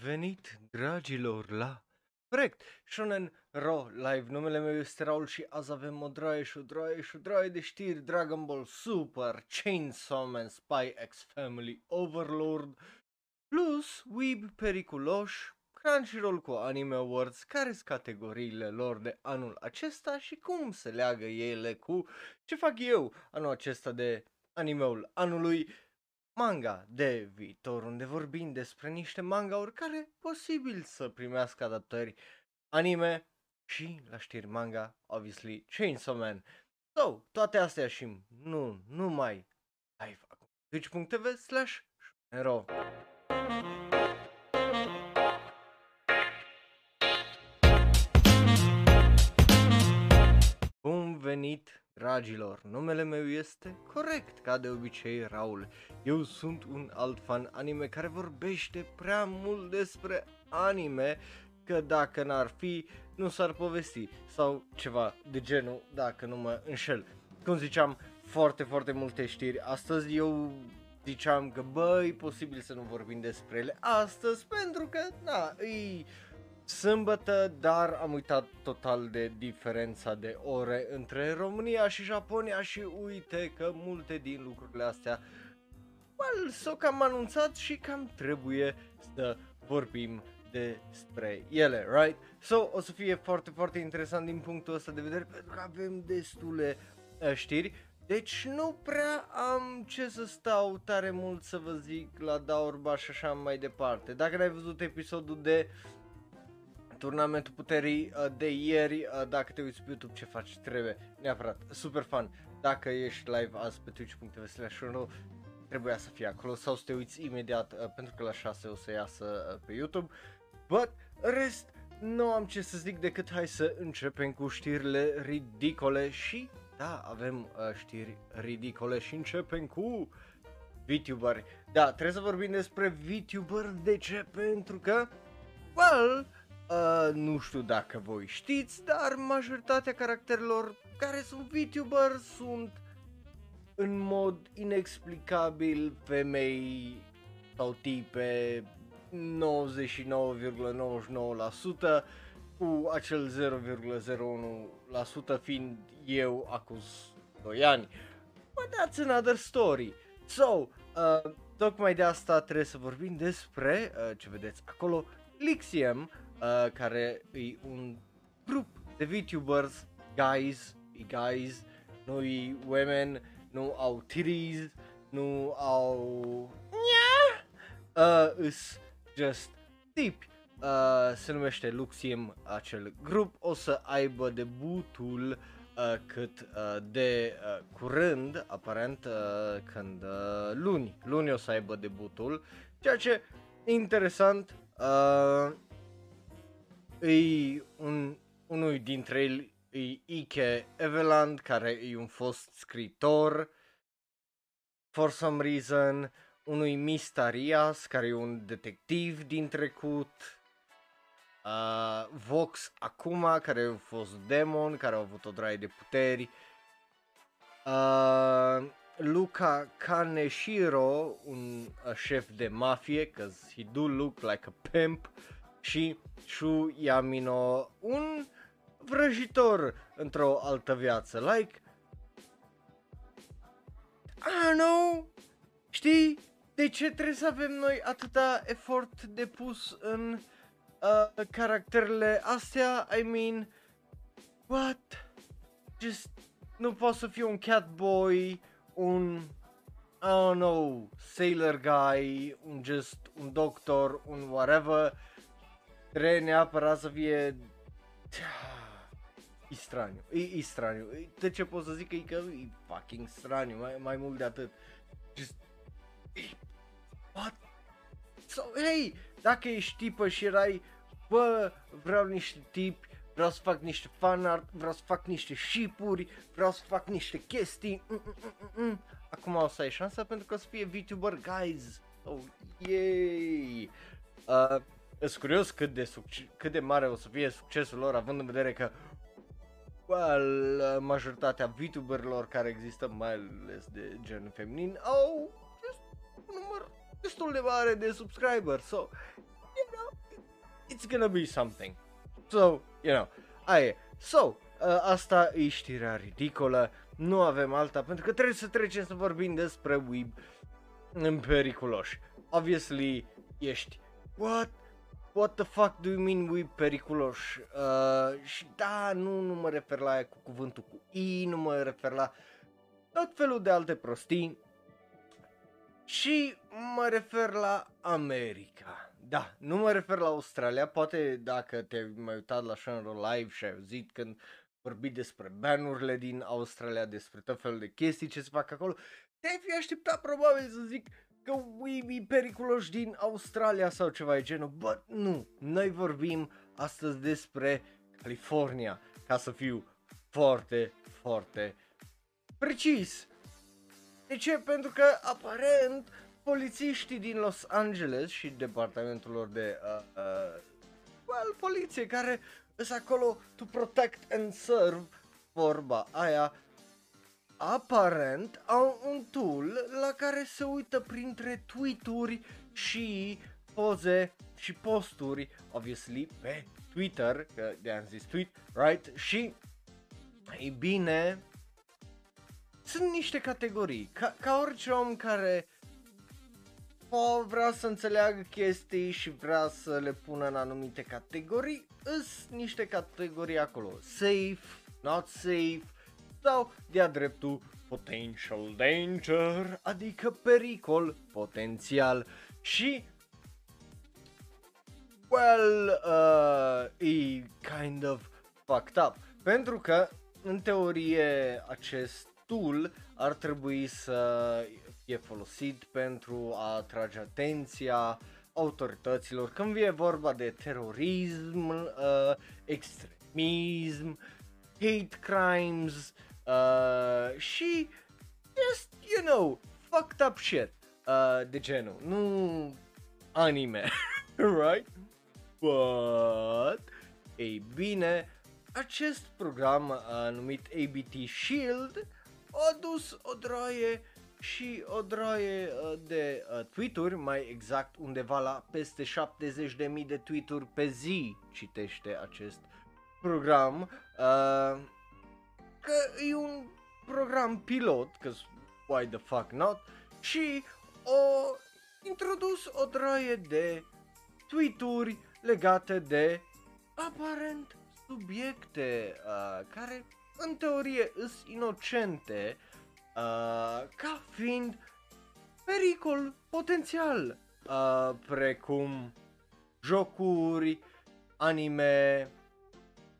venit, dragilor, la Corect, Shonen Ro Live, numele meu este Raul și azi avem o draie și o draie și o draie de știri Dragon Ball Super, Chainsaw Man, Spy X Family, Overlord Plus Weeb periculoși, Crunchyroll cu Anime Awards, care sunt categoriile lor de anul acesta și cum se leagă ele cu ce fac eu anul acesta de animeul anului manga de viitor, unde vorbim despre niște mangauri care posibil să primească adaptări anime și la știri manga, obviously, Chainsaw Man. So, toate astea și nu, nu mai live acum. Twitch.tv slash Dragilor, numele meu este corect, ca de obicei Raul. Eu sunt un alt fan anime care vorbește prea mult despre anime, că dacă n-ar fi, nu s-ar povesti, sau ceva de genul, dacă nu mă înșel. Cum ziceam, foarte, foarte multe știri. Astăzi eu ziceam că băi, e posibil să nu vorbim despre ele astăzi, pentru că, na, îi sâmbătă, dar am uitat total de diferența de ore între România și Japonia și uite că multe din lucrurile astea well, s-au cam anunțat și cam trebuie să vorbim despre ele, right? So, o să fie foarte, foarte interesant din punctul ăsta de vedere pentru că avem destule uh, știri. Deci nu prea am ce să stau tare mult să vă zic la Daurba și așa mai departe. Dacă n-ai văzut episodul de uh, turnamentul puterii uh, de ieri, uh, dacă te uiți pe YouTube ce faci, trebuie neapărat, super fan. Dacă ești live azi pe twitch.tv slash trebuia să fie acolo sau să te uiți imediat uh, pentru că la 6 o să iasă uh, pe YouTube. But rest, nu am ce să zic decât hai să începem cu știrile ridicole și da, avem uh, știri ridicole și începem cu VTuber. Da, trebuie să vorbim despre VTuber, de ce? Pentru că, well, Uh, nu știu dacă voi știți, dar majoritatea caracterelor care sunt VTuber sunt în mod inexplicabil femei sau tipe 99,99% cu acel 0,01% fiind eu acuz 2 ani. But that's another story. So, uh, tocmai de asta trebuie să vorbim despre, uh, ce vedeți acolo, Lixium, uh, care e un grup de VTubers, guys, e guys, nu e women, nu au titties, nu au... Uh, is just tipi. Uh, se numește Luxiem acel grup, o să aibă debutul uh, cât uh, de uh, curând, aparent uh, când uh, luni, luni o să aibă debutul, ceea ce interesant, uh, e un, unul dintre ei e Ike Eveland, care e un fost scritor, for some reason, unui Mistarias, care e un detectiv din trecut, uh, Vox Akuma, care a fost demon, care a avut o draie de puteri, uh, Luca Kaneshiro, un uh, șef de mafie, cause he do look like a pimp, și Shu Yamino, un vrăjitor într-o altă viață, like, I don't know, știi, de ce trebuie să avem noi atâta efort de pus în uh, caracterele astea, I mean, what, just, nu pot să fiu un catboy, un, I don't know, sailor guy, un just, un doctor, un whatever, Trebuie neapărat să fie... E straniu, e, e straniu. De ce pot să zic că e, că e fucking straniu, mai, mai mult de atât. Just... E, what? So, hey, dacă ești tipă și erai, bă, vreau niște tipi, vreau să fac niște fanart, vreau să fac niște shipuri, vreau să fac niște chestii. Mm, mm, mm, mm. mm. Acum o să ai șansa pentru că o să fie VTuber guys. Oh, yay! Uh, sunt curios cât de, succes, cât de mare o să fie succesul lor, având în vedere că well, majoritatea VTuberilor care există, mai ales de gen feminin, au un număr destul de mare de subscriberi. So, you know, it's gonna be something. So, you know, aia e. So, uh, asta e știrea ridicolă, nu avem alta, pentru că trebuie să trecem să vorbim despre Weeb în periculoși. Obviously, ești, what? What the fuck do you mean we periculoși? Uh, și da, nu, nu mă refer la aia cu cuvântul cu I, nu mă refer la tot felul de alte prostii. Și mă refer la America. Da, nu mă refer la Australia, poate dacă te-ai mai uitat la Shannon Live și ai auzit când vorbi despre banurile din Australia, despre tot felul de chestii ce se fac acolo, te-ai fi așteptat probabil să zic că weebie periculoși din Australia sau ceva de genul, but nu, noi vorbim astăzi despre California, ca să fiu foarte, foarte precis. De ce? Pentru că aparent polițiștii din Los Angeles și departamentul lor de uh, uh, well, poliție care sunt acolo to protect and serve vorba aia aparent au un tool la care se uită printre tweet-uri și poze și posturi, obviously, pe Twitter, că de-am zis tweet, right? Și, ei bine, sunt niște categorii, ca, ca orice om care o vrea să înțeleagă chestii și vrea să le pună în anumite categorii, sunt niște categorii acolo, safe, not safe, sau de-a dreptul potential danger, adică pericol potențial. Și well, uh, e kind of fucked up, pentru că în teorie acest tool ar trebui să fie folosit pentru a atrage atenția autorităților când vine vorba de terorism, uh, extremism, hate crimes uh, și just, you know, fucked up shit uh, de genul, nu anime, right? But, ei bine, acest program uh, numit ABT Shield a dus o droaie și o droaie uh, de uh, tweet-uri, mai exact undeva la peste 70.000 de tweet-uri pe zi citește acest program. Uh, că e un program pilot, că why the fuck not, și o introdus o droaie de tweet-uri legate de aparent subiecte uh, care în teorie sunt inocente uh, ca fiind pericol potențial, uh, precum jocuri, anime,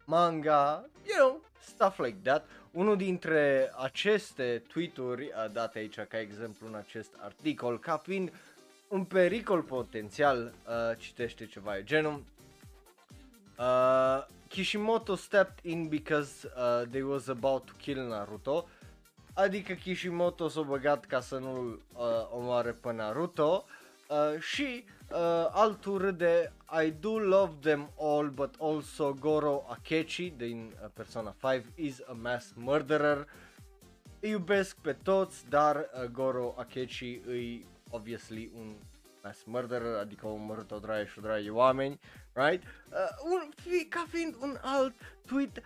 manga, you know, stuff like that. Unul dintre aceste tweet-uri uh, date aici ca exemplu în acest articol ca fiind un pericol potențial, uh, citește ceva de genul. Uh, Kishimoto stepped in because uh, they was about to kill Naruto. Adică Kishimoto s-a băgat ca să nu-l uh, omoare pe Naruto. Uh, și uh, altul râde I do love them all but also Goro Akechi din uh, Persona 5 is a mass murderer. Îi iubesc pe toți, dar uh, Goro Akechi îi obviously un mass murderer, adică o omorât o draie și o draie oameni, right? Uh, un, fi, ca fiind un alt tweet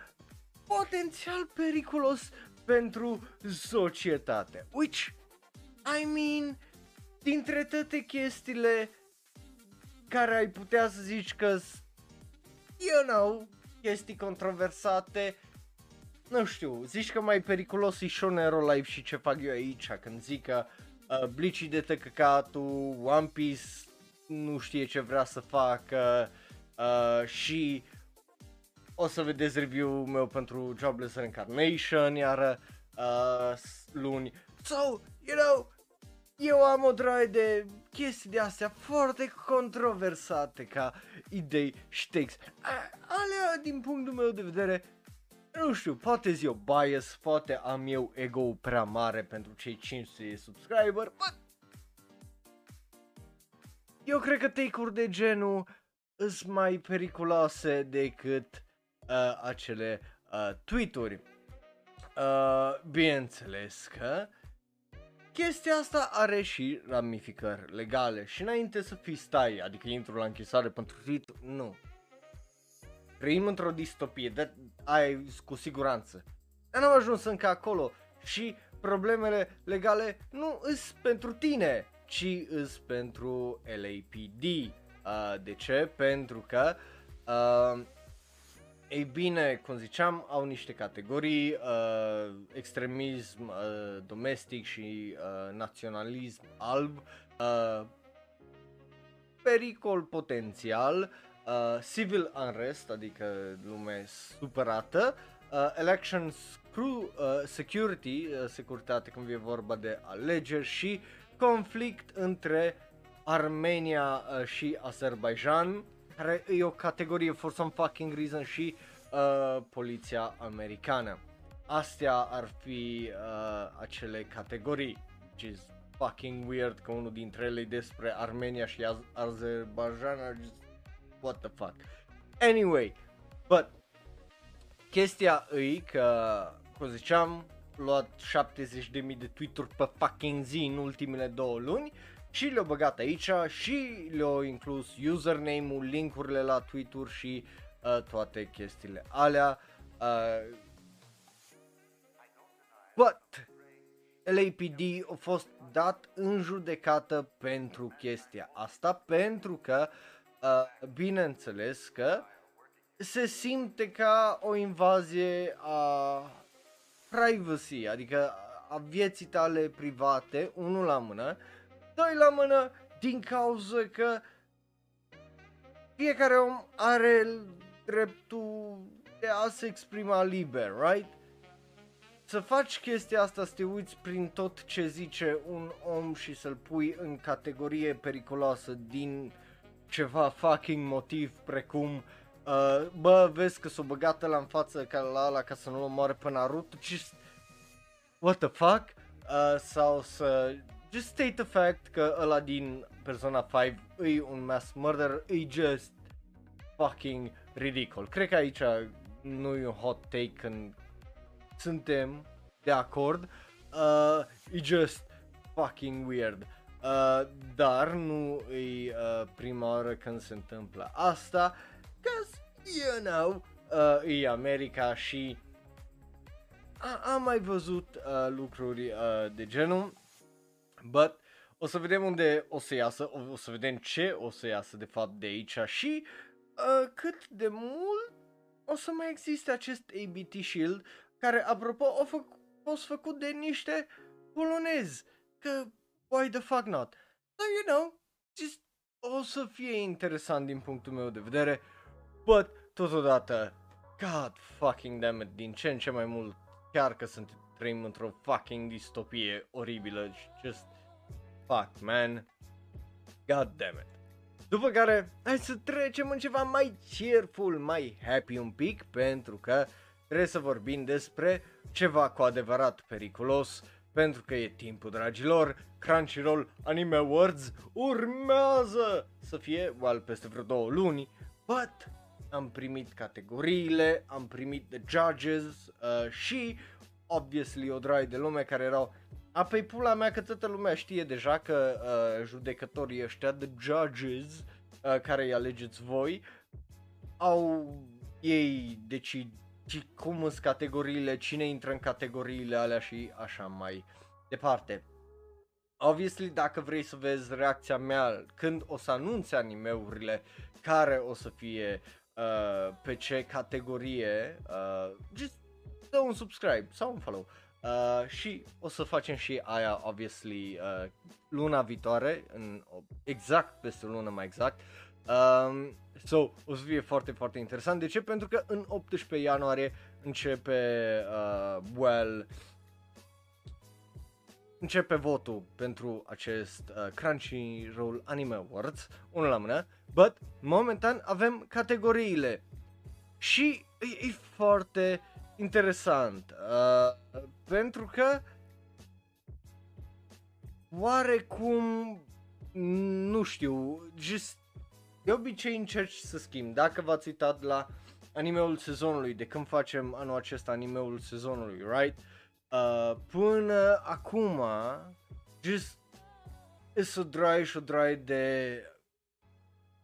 potențial periculos pentru societate. Which, I mean, dintre toate chestiile care ai putea să zici că you know, chestii controversate, nu știu, zici că mai periculos e Shonero Live și ce fac eu aici când zic că uh, Bleach de tăcăcatul, One Piece nu știe ce vrea să facă uh, și o să vedeți review-ul meu pentru Jobless Reincarnation iar uh, luni. So, you know, eu am o droaie de chestii de astea foarte controversate ca idei și text. Alea, din punctul meu de vedere, nu știu, poate zi o bias, poate am eu ego prea mare pentru cei 500 de subscriber, but eu cred că take-uri de genul sunt mai periculoase decât uh, acele uh, tweet-uri. Uh, bineînțeles că chestia asta are și ramificări legale și înainte să fii stai, adică intru la închisoare pentru tweet, nu. trăim într-o distopie, de aia cu siguranță. Dar n-am ajuns încă acolo și problemele legale nu îs pentru tine, ci îs pentru LAPD. Uh, de ce? Pentru că uh, ei bine, cum ziceam, au niște categorii, uh, extremism uh, domestic și uh, naționalism alb, uh, pericol potențial, uh, civil unrest, adică lume supărată, uh, elections crew, uh, security, uh, securitate când e vorba de alegeri și conflict între Armenia uh, și Azerbaijan, care e o categorie for some fucking reason și uh, poliția americană. Astea ar fi uh, acele categorii, which is fucking weird că unul dintre ele e despre Armenia și Az- Azerbaijan, just, what the fuck. Anyway, but chestia e că, cum ziceam, luat 70.000 de tweet-uri pe fucking zi în ultimele două luni și le-au băgat aici și le-au inclus username-ul, linkurile la tweet-uri și uh, toate chestiile alea. Uh, but LAPD a fost dat în judecată pentru chestia asta pentru că uh, bineînțeles că se simte ca o invazie a privacy, adică a vieții tale private, unul la mână, doi la mână din cauza că fiecare om are dreptul de a se exprima liber, right? Să faci chestia asta, să te uiți prin tot ce zice un om și să-l pui în categorie periculoasă din ceva fucking motiv precum uh, bă, vezi că s-o băgat la în față ca la ala ca să nu-l omoare pe Naruto, just what the fuck? Uh, sau să just state the fact că ăla din Persona 5 e un mass murder, e just fucking ridicol. Cred că aici nu e un hot take când suntem de acord. Uh, e just fucking weird. Uh, dar nu e uh, prima oară când se întâmplă asta, cause you know, uh, e America și a, am mai văzut uh, lucruri uh, de genul, but o să vedem unde o să iasă, o, o să vedem ce o să iasă de fapt de aici și uh, cât de mult o să mai existe acest ABT Shield, care apropo a fă- fost făcut de niște polonezi, că why the fuck not? So you know, just o să fie interesant din punctul meu de vedere, but totodată, god fucking damn it, din ce în ce mai mult chiar că sunt trăim într-o fucking distopie oribilă și just fuck man, god damn it. După care, hai să trecem în ceva mai cheerful, mai happy un pic, pentru că trebuie să vorbim despre ceva cu adevărat periculos, pentru că e timpul, dragilor, Crunchyroll Anime Awards urmează să fie, well, peste vreo două luni, but am primit categoriile, am primit the judges uh, și, obviously, o draie de lume care erau a, pe pula mea că toată lumea știe deja că uh, judecătorii ăștia, the judges, uh, care îi alegeți voi, au ei decid și cum sunt categoriile, cine intră în categoriile alea și așa mai departe. Obviously, dacă vrei să vezi reacția mea când o să anunțe animeurile care o să fie uh, pe ce categorie, uh, just dă un subscribe sau un follow. Uh, și o să facem și aia, obviously, uh, luna viitoare, în, exact peste o lună mai exact. Um, so, o să fie foarte, foarte interesant. De ce? Pentru că în 18 ianuarie începe, uh, well, începe votul pentru acest uh, Crunchyroll Anime Awards, unul la mână, but momentan avem categoriile și e, e foarte interesant, uh, pentru că oarecum, nu știu, just de obicei încerci să schimbi. Dacă v-ați uitat la animeul sezonului, de când facem anul acesta animeul sezonului, right? Uh, până acum, just, e o draie și o draie de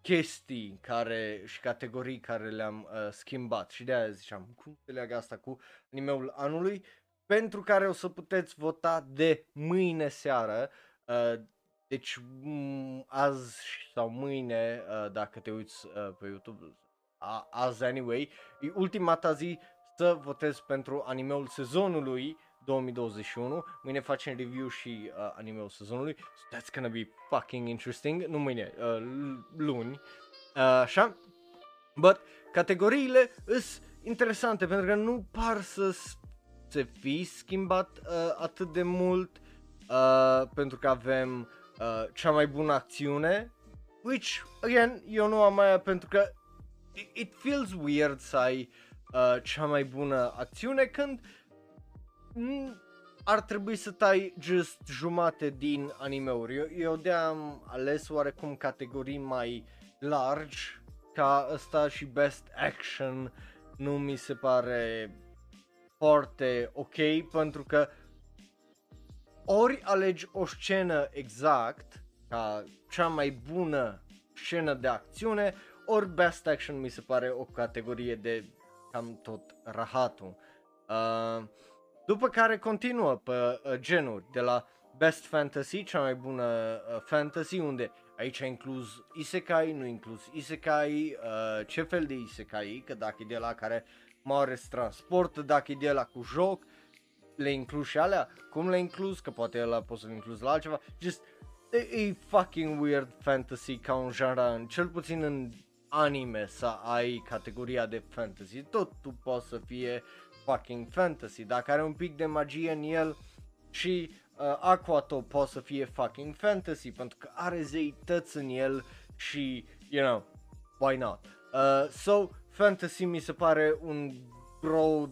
chestii care și categorii care le-am uh, schimbat. Și de aia ziceam cum se leagă asta cu animeul anului? Pentru care o să puteți vota de mâine seară uh, deci m- azi sau mâine uh, dacă te uiți uh, pe YouTube a, azi anyway e ultima ta zi să votezi pentru animeul sezonului 2021. Mâine facem review și uh, animeul sezonului. So that's gonna be fucking interesting. Nu mâine, uh, luni. Uh, așa. But categoriile sunt interesante pentru că nu par să se fi schimbat uh, atât de mult uh, pentru că avem uh, cea mai bună acțiune which again eu nu am aia pentru că it, it feels weird să ai uh, cea mai bună acțiune când ar trebui să tai just jumate din animeuri. Eu, eu de-am ales oarecum categorii mai largi ca ăsta și Best Action nu mi se pare foarte ok pentru că ori alegi o scenă exact ca cea mai bună scenă de acțiune, ori Best Action mi se pare o categorie de cam tot rahatul. Uh, după care continuă pe uh, genuri, de la Best Fantasy, cea mai bună uh, fantasy, unde aici a inclus Isekai, nu inclus Isekai, uh, ce fel de Isekai, că dacă e de la care moare transport, dacă e de la cu joc, le inclus și alea, cum le inclus, că poate ăla poți să-l inclus la altceva, just e, e fucking weird fantasy ca un genre, cel puțin în anime să ai categoria de fantasy, tot tu poți să fie fucking fantasy. Dacă are un pic de magie în el și uh, Aquato poate să fie fucking fantasy pentru că are zeități în el și, you know, why not? Uh, so, fantasy mi se pare un broad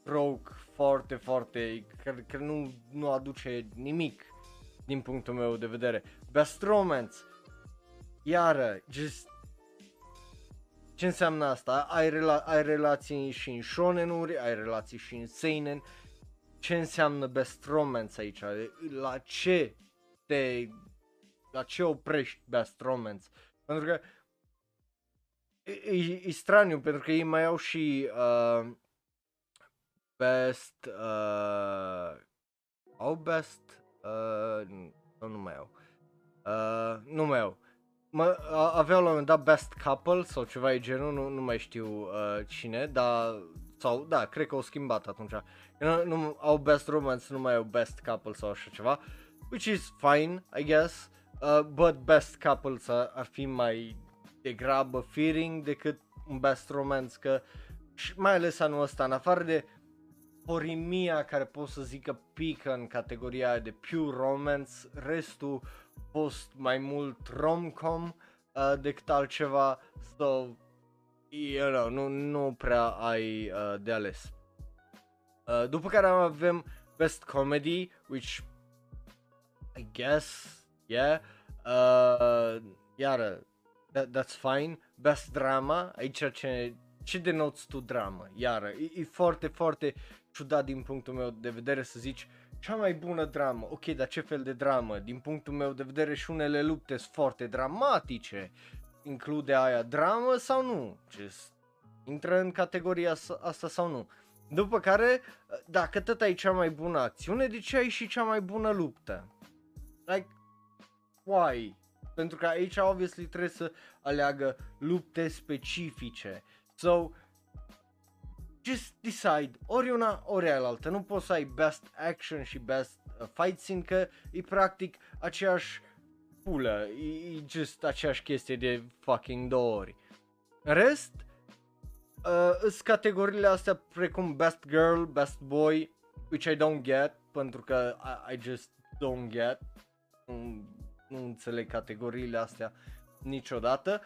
stroke foarte, foarte, care, care nu, nu aduce nimic din punctul meu de vedere. Best Romance, iară, just ce înseamnă asta? Ai, rela- ai relații și în shonenuri, ai relații și în seinen. Ce înseamnă best romance aici? La ce te... La ce oprești best romance? Pentru că e, e, e straniu, pentru că ei mai au și uh, best... Uh, au best... Uh, nu, nu mai au. Uh, nu mai au mă, aveau la un moment dat Best Couple sau ceva de genul, nu, nu mai știu uh, cine, dar sau da, cred că au schimbat atunci. Nu, nu au Best Romance, nu mai au Best Couple sau așa ceva, which is fine, I guess, uh, but Best Couple ar fi mai degrabă fearing decât un Best Romance, că și mai ales anul ăsta, în afară de porimia care pot să zică pică în categoria de pure romance, restul fost mai mult rom-com uh, decât altceva, so, you know, nu, nu prea ai uh, de ales. Uh, după care avem Best Comedy, which I guess, yeah, uh, iară, that, that's fine. Best Drama, aici ce, ce denoți tu drama, iară, e, e foarte, foarte ciudat din punctul meu de vedere să zici cea mai bună dramă, ok, dar ce fel de dramă? Din punctul meu de vedere și unele lupte sunt foarte dramatice. Include aia dramă sau nu? Just intră în categoria asta sau nu? După care, dacă tot ai cea mai bună acțiune, de ce ai și cea mai bună luptă? Like, why? Pentru că aici, obviously, trebuie să aleagă lupte specifice. So, just decide ori una, ori altă. Nu poți să ai best action și best uh, fight scene că e practic aceeași pulă, e, e just aceeași chestie de fucking două ori. În rest, uh, sunt categoriile astea precum best girl, best boy, which I don't get, pentru că I, I just don't get. Nu, nu înțeleg categoriile astea niciodată.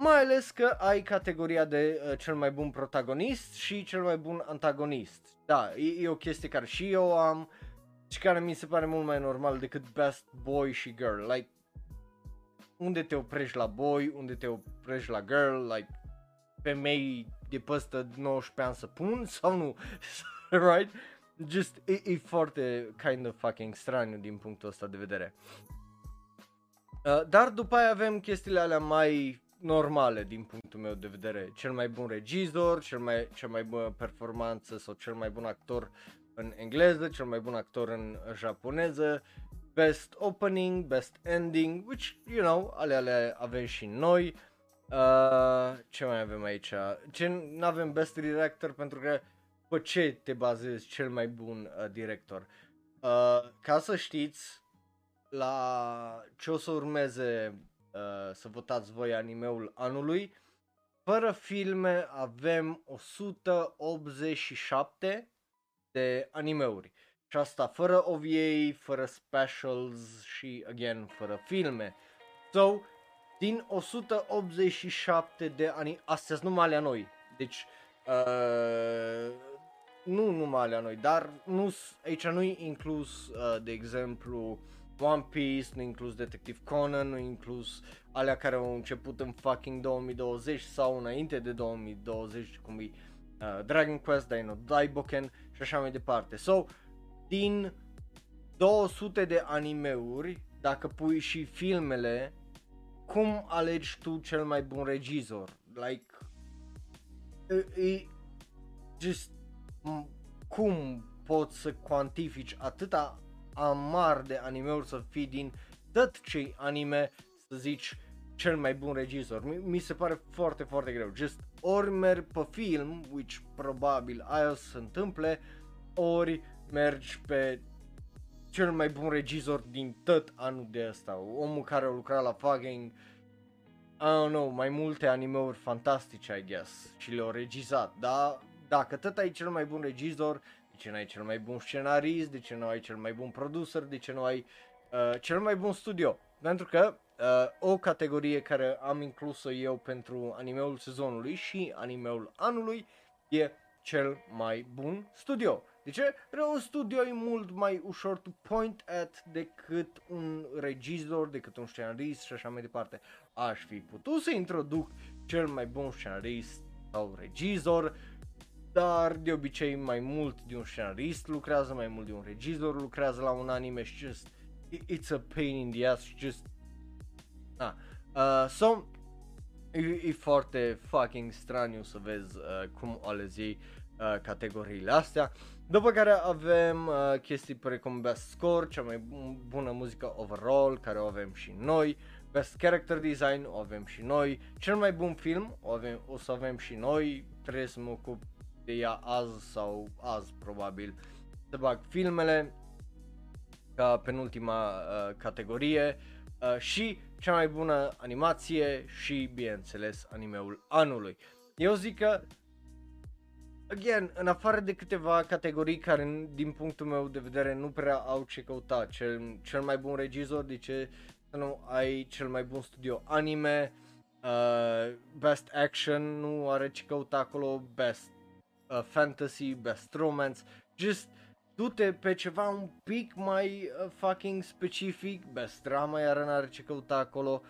Mai ales că ai categoria de uh, cel mai bun protagonist și cel mai bun antagonist. Da, e, e o chestie care și eu am și care mi se pare mult mai normal decât best boy și girl. Like, unde te oprești la boy, unde te oprești la girl, like, femei de păstă 19 ani să pun sau nu, right? Just, e, e foarte kind of fucking straniu din punctul ăsta de vedere. Uh, dar după aia avem chestiile alea mai normale din punctul meu de vedere. Cel mai bun regizor, cel mai, cel mai bună performanță sau cel mai bun actor în engleză, cel mai bun actor în japoneză, best opening, best ending, which, you know, ale ale avem și noi. Uh, ce mai avem aici? Ce nu avem best director pentru că pe ce te bazezi cel mai bun uh, director? Uh, ca să știți, la ce o să urmeze uh, să votați voi animeul anului, fără filme avem 187 de animeuri. Și asta fără OVA, fără specials și, again, fără filme. So, din 187 de ani, astea numai alea noi. Deci, uh, nu numai alea noi, dar nu, aici nu e inclus, uh, de exemplu, One Piece, nu inclus Detective Conan, nu inclus alea care au început în fucking 2020 sau înainte de 2020, cum e uh, Dragon Quest, Dino Daiboken și așa mai departe. So, din 200 de animeuri, dacă pui și filmele, cum alegi tu cel mai bun regizor? Like, e, e just, cum poți să cuantifici atâta amar de animeuri să fii din tot ce anime să zici cel mai bun regizor. Mi, mi se pare foarte, foarte greu. Just ori merg pe film, which probabil aia o să se întâmple, ori mergi pe cel mai bun regizor din tot anul de asta. Omul care a lucrat la fucking I don't know, mai multe animeuri fantastice, I guess, și le-au regizat, dar dacă tot ai cel mai bun regizor, de ce n-ai cel mai bun scenarist, de ce nu ai cel mai bun producer, de ce nu ai uh, cel mai bun studio? Pentru că uh, o categorie care am inclus-o eu pentru animeul sezonului și animeul anului e cel mai bun studio. De ce? Pentru un studio e mult mai ușor to point at decât un regizor, decât un scenarist și așa mai departe. Aș fi putut să introduc cel mai bun scenarist sau regizor, dar de obicei mai mult de un scenarist lucrează, mai mult de un regizor lucrează la un anime și just it's a pain in the ass just Ah. Uh, so, e, e foarte fucking straniu să vezi uh, cum alezi uh, categoriile astea. După care avem uh, chestii precum Best Score, cea mai bună muzică overall, care o avem și noi, Best Character Design, o avem și noi, cel mai bun film, o, avem, o să avem și noi, trebuie să mă ocup de ea azi sau azi probabil, să bag filmele ca penultima uh, categorie uh, și cea mai bună animație și, bineînțeles, animeul anului. Eu zic că again, în afară de câteva categorii care, din punctul meu de vedere, nu prea au ce căuta, cel, cel mai bun regizor, de ce să nu ai cel mai bun studio anime, uh, best action, nu are ce căuta acolo, best uh, fantasy, best romance, just du-te pe ceva un pic mai uh, fucking specific, best drama iar n-are ce căuta acolo,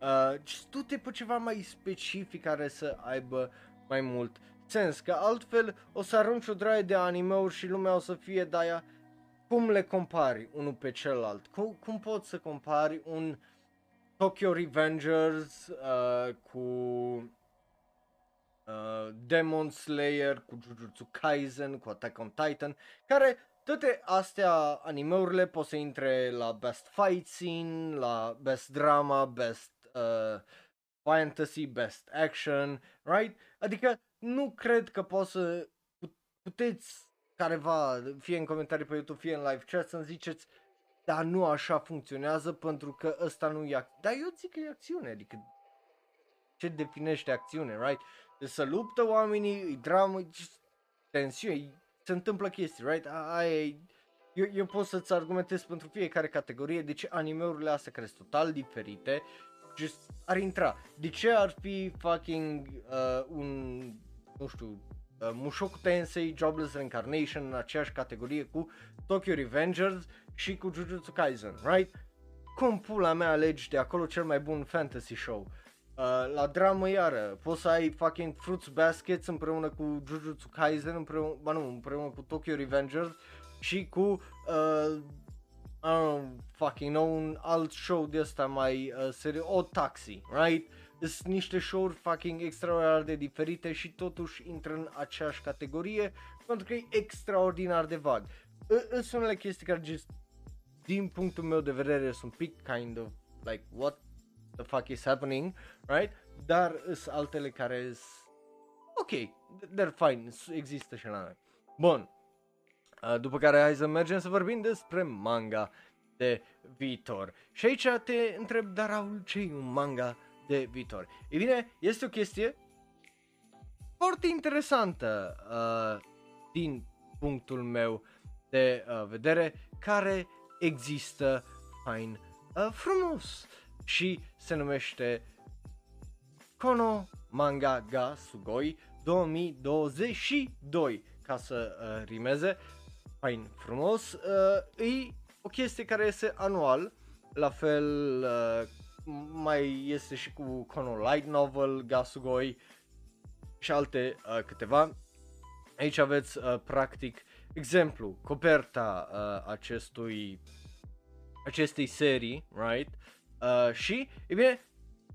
uh, just du-te pe ceva mai specific care să aibă mai mult sens, că altfel o să arunci o draie de anime-uri și lumea o să fie de aia cum le compari unul pe celălalt? Cum, cum poți să compari un Tokyo Revengers uh, cu uh, Demon Slayer, cu Jujutsu Kaisen, cu Attack on Titan, care toate astea animeurile pot să intre la Best Fight Scene, la Best Drama, Best uh, Fantasy, Best Action, right? Adică nu cred că poți să puteți careva, fie în comentarii pe YouTube, fie în live chat, să-mi ziceți dar nu așa funcționează pentru că ăsta nu e ac- Dar eu zic că e acțiune, adică ce definește acțiune, right? Deci să luptă oamenii, e dramă, e tensiune, se întâmplă chestii, right? Aia e, eu, eu pot să-ți argumentez pentru fiecare categorie de ce animeurile astea care sunt total diferite just ar intra. De ce ar fi fucking uh, un, nu știu, uh, Mushoku Tensei Jobless Reincarnation în aceeași categorie cu Tokyo Revengers și cu Jujutsu Kaisen, right? Cum pula mea alegi de acolo cel mai bun fantasy show? Uh, la dramă iară, poți să ai fucking Fruits Baskets împreună cu Jujutsu Kaisen, împreună, ba nu, împreună cu Tokyo Revengers și cu uh, uh, fucking know, un alt show de ăsta mai uh, serios, o taxi, right? Sunt niște show-uri fucking extraordinar de diferite și totuși intră în aceeași categorie pentru că e extraordinar de vag. Sunt unele chestii care just, din punctul meu de vedere sunt un pic kind of like what the fuck is happening, right? Dar sunt altele care sunt ok, they're fine, există și la noi. Bun, uh, după care hai să mergem să vorbim despre manga de viitor. Și aici te întreb, dar Raul, ce e un manga de viitor? E bine, este o chestie foarte interesantă uh, din punctul meu de uh, vedere, care există fain uh, frumos și se numește Kono Manga ga Sugoi 2022 ca să uh, rimeze fain frumos uh, e o chestie care este anual la fel uh, mai este și cu Kono Light Novel Gasugoi și alte uh, câteva. Aici aveți uh, practic exemplu coperta uh, acestui acestei serii right? uh, și e bine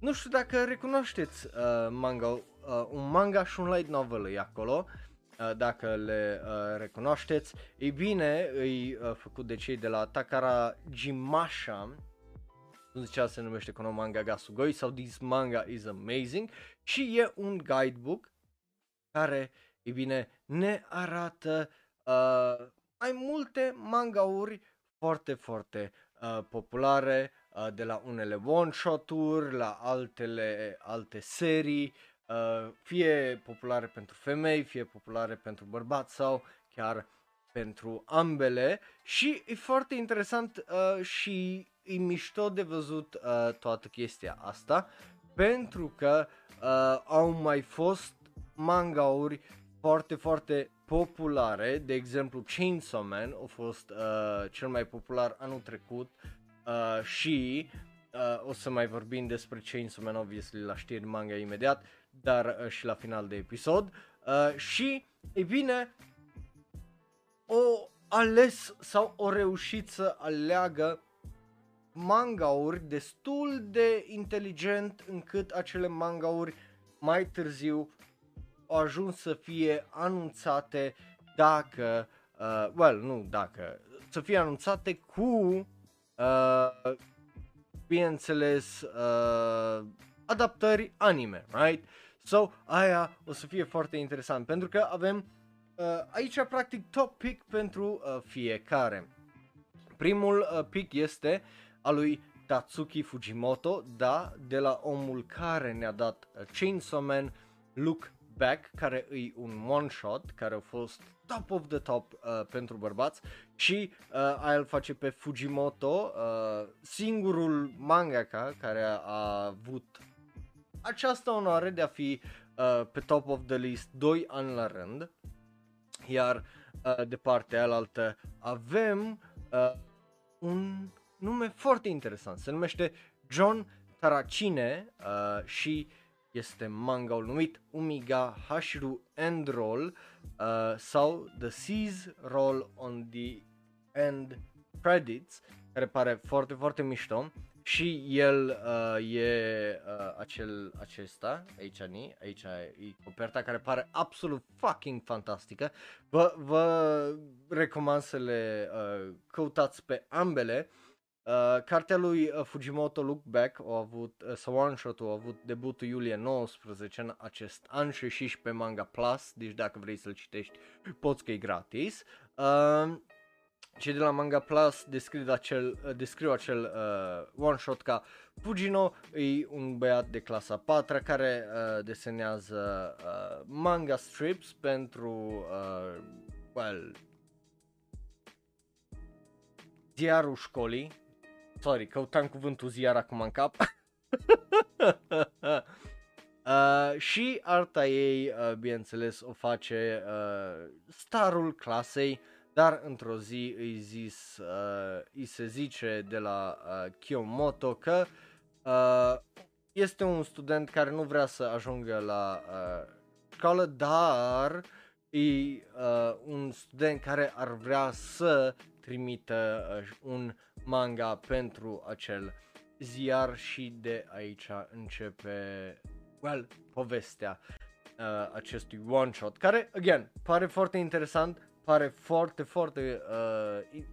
nu știu dacă recunoașteți uh, manga, uh, un manga și un light novel e acolo, uh, dacă le uh, recunoașteți. Ei bine, e uh, făcut de cei de la Takara Jimasha, cum zicea se numește Kono Manga Gasugoi sau This Manga is Amazing și e un guidebook care, e bine, ne arată uh, mai multe mangauri foarte, foarte uh, populare Uh, de la unele one-shot-uri la altele, alte serii, uh, fie populare pentru femei, fie populare pentru bărbați sau chiar pentru ambele. Și e foarte interesant uh, și e mișto de văzut uh, toată chestia asta pentru că uh, au mai fost mangauri foarte, foarte populare, de exemplu Chainsaw Man a fost uh, cel mai popular anul trecut Uh, și uh, o să mai vorbim despre Chainsaw Man, obviously, la știri manga imediat, dar uh, și la final de episod. Uh, și, e bine, o ales sau o reușit să aleagă mangauri destul de inteligent încât acele mangauri mai târziu au ajuns să fie anunțate dacă, uh, well, nu dacă, să fie anunțate cu uh, bineînțeles, uh, adaptări anime, right? So, aia o să fie foarte interesant, pentru că avem uh, aici, practic, top pick pentru uh, fiecare. Primul uh, pick este al lui Tatsuki Fujimoto, da, de la omul care ne-a dat uh, Chainsaw Man, Look Back, care e un one-shot, care a fost top of the top uh, pentru bărbați. Și uh, aia îl face pe Fujimoto, uh, singurul mangaka care a, a avut această onoare de a fi uh, pe top of the list 2 ani la rând, iar uh, de partea alaltă avem uh, un nume foarte interesant, se numește John Taracine uh, și este mangaul numit Umiga Hashiru End Roll uh, sau The Seas Roll on the End Credits, care pare foarte, foarte mișto. Și el uh, e uh, acel, acesta, aici, ni, aici e coperta care pare absolut fucking fantastică. Vă, vă recomand să le uh, căutați pe ambele. Uh, cartea lui uh, Fujimoto Look Back a avut, uh, sau One Shot a avut debutul iulie 19 în acest an și și pe Manga Plus, deci dacă vrei să-l citești poți că e gratis. Uh, cei de la Manga Plus descriu acel, uh, descriu acel uh, one shot ca Fujino e un băiat de clasa 4 care uh, desenează uh, manga strips pentru uh, well, ziarul școlii Sorry, căutam cuvântul ziar acum în cap. uh, și arta ei, uh, bineînțeles, o face uh, starul clasei, dar într-o zi îi zis, uh, îi se zice de la uh, Kiyomoto că uh, este un student care nu vrea să ajungă la uh, școală, dar e uh, un student care ar vrea să trimită uh, un manga pentru acel ziar și de aici începe, well, povestea uh, acestui one shot, care, again, pare foarte interesant, pare foarte, foarte uh,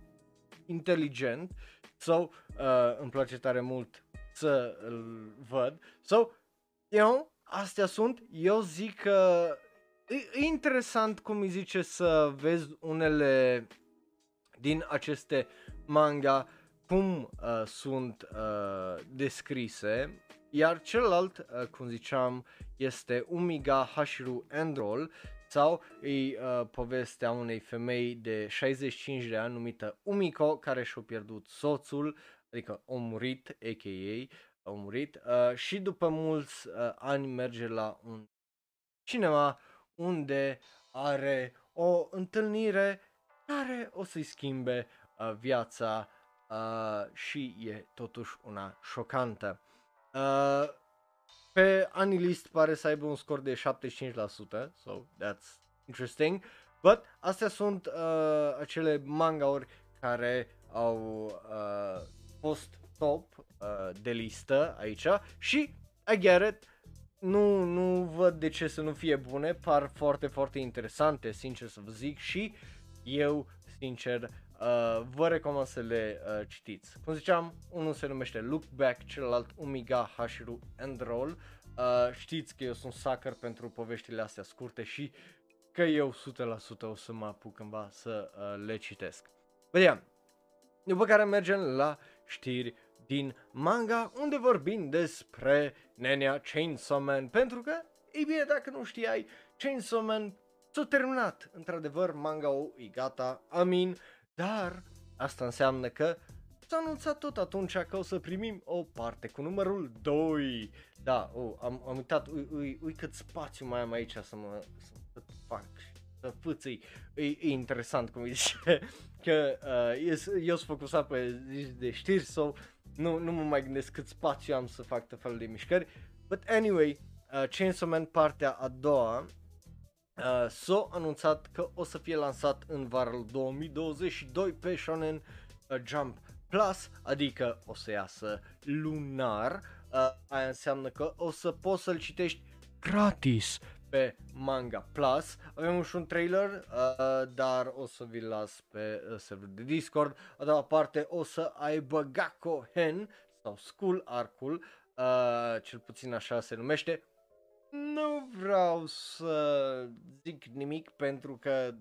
inteligent, so, uh, îmi place tare mult să îl văd, so, you know, astea sunt, eu zic că e, e interesant cum îi zice să vezi unele din aceste manga cum uh, sunt uh, descrise, iar celălalt, uh, cum ziceam, este Umiga Hashiru Androll sau e uh, povestea unei femei de 65 de ani numită Umiko care și-a pierdut soțul, adică a murit, a.k.a. a murit uh, și după mulți uh, ani merge la un cinema unde are o întâlnire care o să-i schimbe uh, viața uh, și e totuși una șocantă. Uh, pe Anilist pare să aibă un scor de 75%, so that's interesting. But astea sunt uh, acele mangauri care au uh, fost top uh, de listă aici și I get it, nu, nu văd de ce să nu fie bune, par foarte, foarte interesante, sincer să vă zic și eu, sincer, uh, vă recomand să le uh, citiți. Cum ziceam, unul se numește Look Back, celălalt Umiga Hashiru and Roll. Uh, știți că eu sunt sucker pentru poveștile astea scurte și că eu 100% o să mă apuc cândva să uh, le citesc. Vedem. După care mergem la știri din manga, unde vorbim despre nenea Chainsaw Man, pentru că, ei bine, dacă nu știai, Chainsaw Man s-a terminat, într-adevăr, manga-ul e gata, amin, dar asta înseamnă că s-a anunțat tot atunci că o să primim o parte cu numărul 2. Da, oh, am, am uitat, ui, ui, ui cât spațiu mai am aici să mă, să fac să fâțâi. E, e interesant cum îi zice că uh, eu sunt focusat pe zi de știri sau so nu, nu mă mai gândesc cât spațiu am să fac tot felul de mișcări. But anyway, uh, Chainsaw Man partea a doua uh, s-a anunțat că o să fie lansat în varul 2022 pe Shonen uh, Jump Plus, adică o să iasă lunar. Uh, aia înseamnă că o să poți să-l citești gratis pe Manga Plus. Avem și un trailer, uh, dar o să vi las pe uh, serverul de Discord. A doua parte o să aibă Gakko Hen sau School Arcul, uh, cel puțin așa se numește. Nu vreau să zic nimic pentru că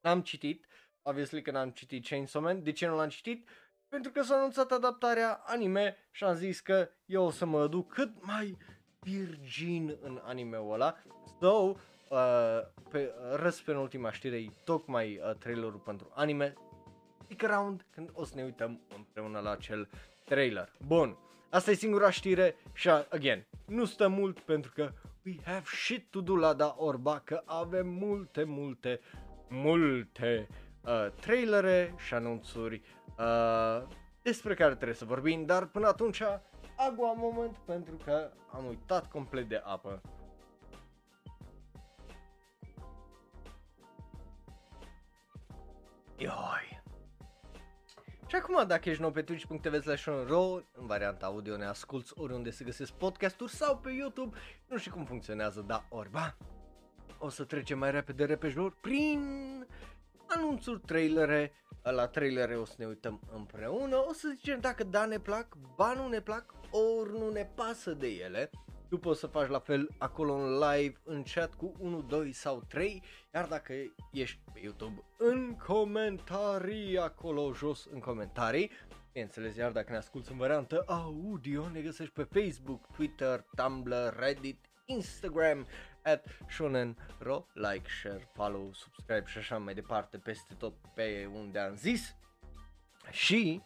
n-am citit, obviously că n-am citit Chainsaw Man. De ce nu l-am citit? Pentru că s-a anunțat adaptarea anime și am zis că eu o să mă duc cât mai virgin în anime-ul ăla. So, uh, pe răs pe ultima știre e tocmai uh, trailerul pentru anime. Stick around când o să ne uităm împreună la acel trailer. Bun, asta e singura știre și again, nu stă mult pentru că we have shit to do la da orba că avem multe, multe, multe uh, trailere și anunțuri uh, despre care trebuie să vorbim, dar până atunci agua moment pentru că am uitat complet de apă. Ioi. Și acum, dacă ești nou pe twitch.tv slash în varianta audio ne asculti oriunde se găsesc podcasturi sau pe YouTube, nu știu cum funcționează, da, orba. O să trecem mai repede repejor prin anunțuri, trailere, la trailere o să ne uităm împreună, o să zicem dacă da ne plac, ba nu ne plac, ori nu ne pasă de ele. Tu poți să faci la fel acolo în live, în chat cu 1, 2 sau 3, iar dacă ești pe YouTube, în comentarii acolo jos în comentarii. Bineînțeles, iar dacă ne asculti în variantă audio, ne găsești pe Facebook, Twitter, Tumblr, Reddit, Instagram, at Ro, like, share, follow, subscribe și așa mai departe peste tot pe unde am zis. Și,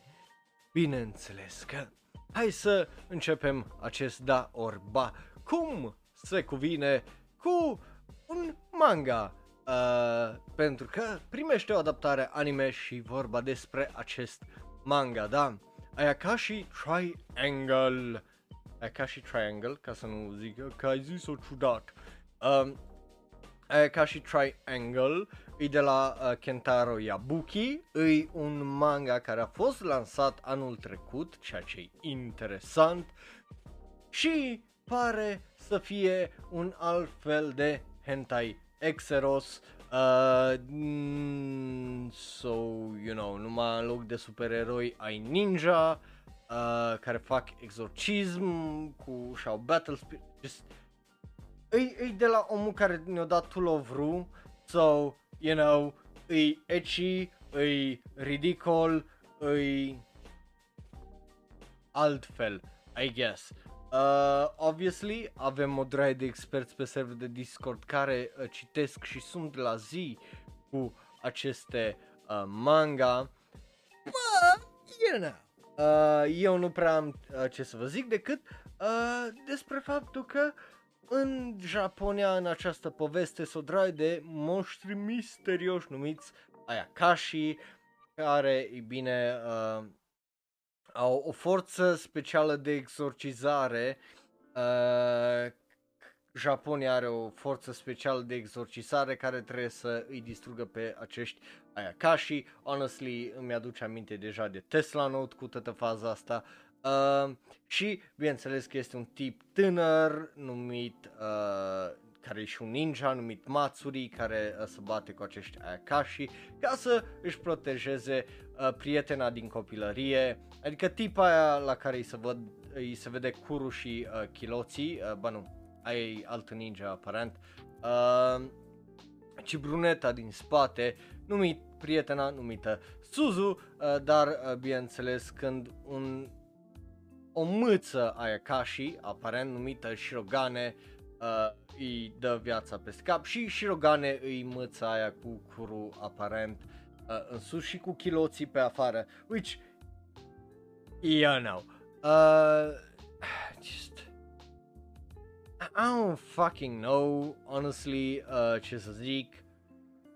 bineînțeles că hai să începem acest da orba cum se cuvine cu un manga uh, pentru că primește o adaptare anime și vorba despre acest manga, da? Ayakashi Triangle Ayakashi Triangle, ca să nu zic că ai zis-o ciudat. Um, Ayakashi Triangle e de la uh, Kentaro Yabuki, e un manga care a fost lansat anul trecut, ceea ce e interesant și pare să fie un alt fel de hentai Exeros Uh, mm, so, you know, numai în loc de supereroi ai ninja uh, care fac exorcism cu și-au battle spirit. Just, e, e de la omul care ne-a dat Tool of Ru, so, you know, e ecchi, e ridicol, e altfel, I guess. Uh, obviously, avem o draie de experți pe server de Discord care uh, citesc și sunt la zi cu aceste uh, manga. But, you know, uh, eu nu prea am uh, ce să vă zic decât uh, despre faptul că în Japonia, în această poveste, s-o draie de monștri misterioși numiți Ayakashi, care, e bine, uh, au o forță specială de exorcizare. Uh, Japonia are o forță specială de exorcizare care trebuie să îi distrugă pe acești Ayakashi. Honestly, îmi aduce aminte deja de Tesla Note cu toată faza asta. Uh, și, bineînțeles că este un tip tânăr numit uh, care e și un ninja numit Matsuri care uh, se bate cu acești Ayakashi ca să își protejeze uh, prietena din copilărie, adică tipa aia la care îi se, văd, îi se vede Kuru și uh, Kiloții, uh, bă nu, ai alt ninja aparent, uh, ci bruneta din spate, numit prietena numită Suzu, uh, dar uh, bineînțeles când un o mâță Ayakashi, aparent numită Shirogane, uh, îi dă viața pe cap și Shirogane îi mâța aia cu Kuru aparent uh, în sus și cu chiloții pe afară, which, you know, uh, just, I don't fucking know, honestly, uh, ce să zic,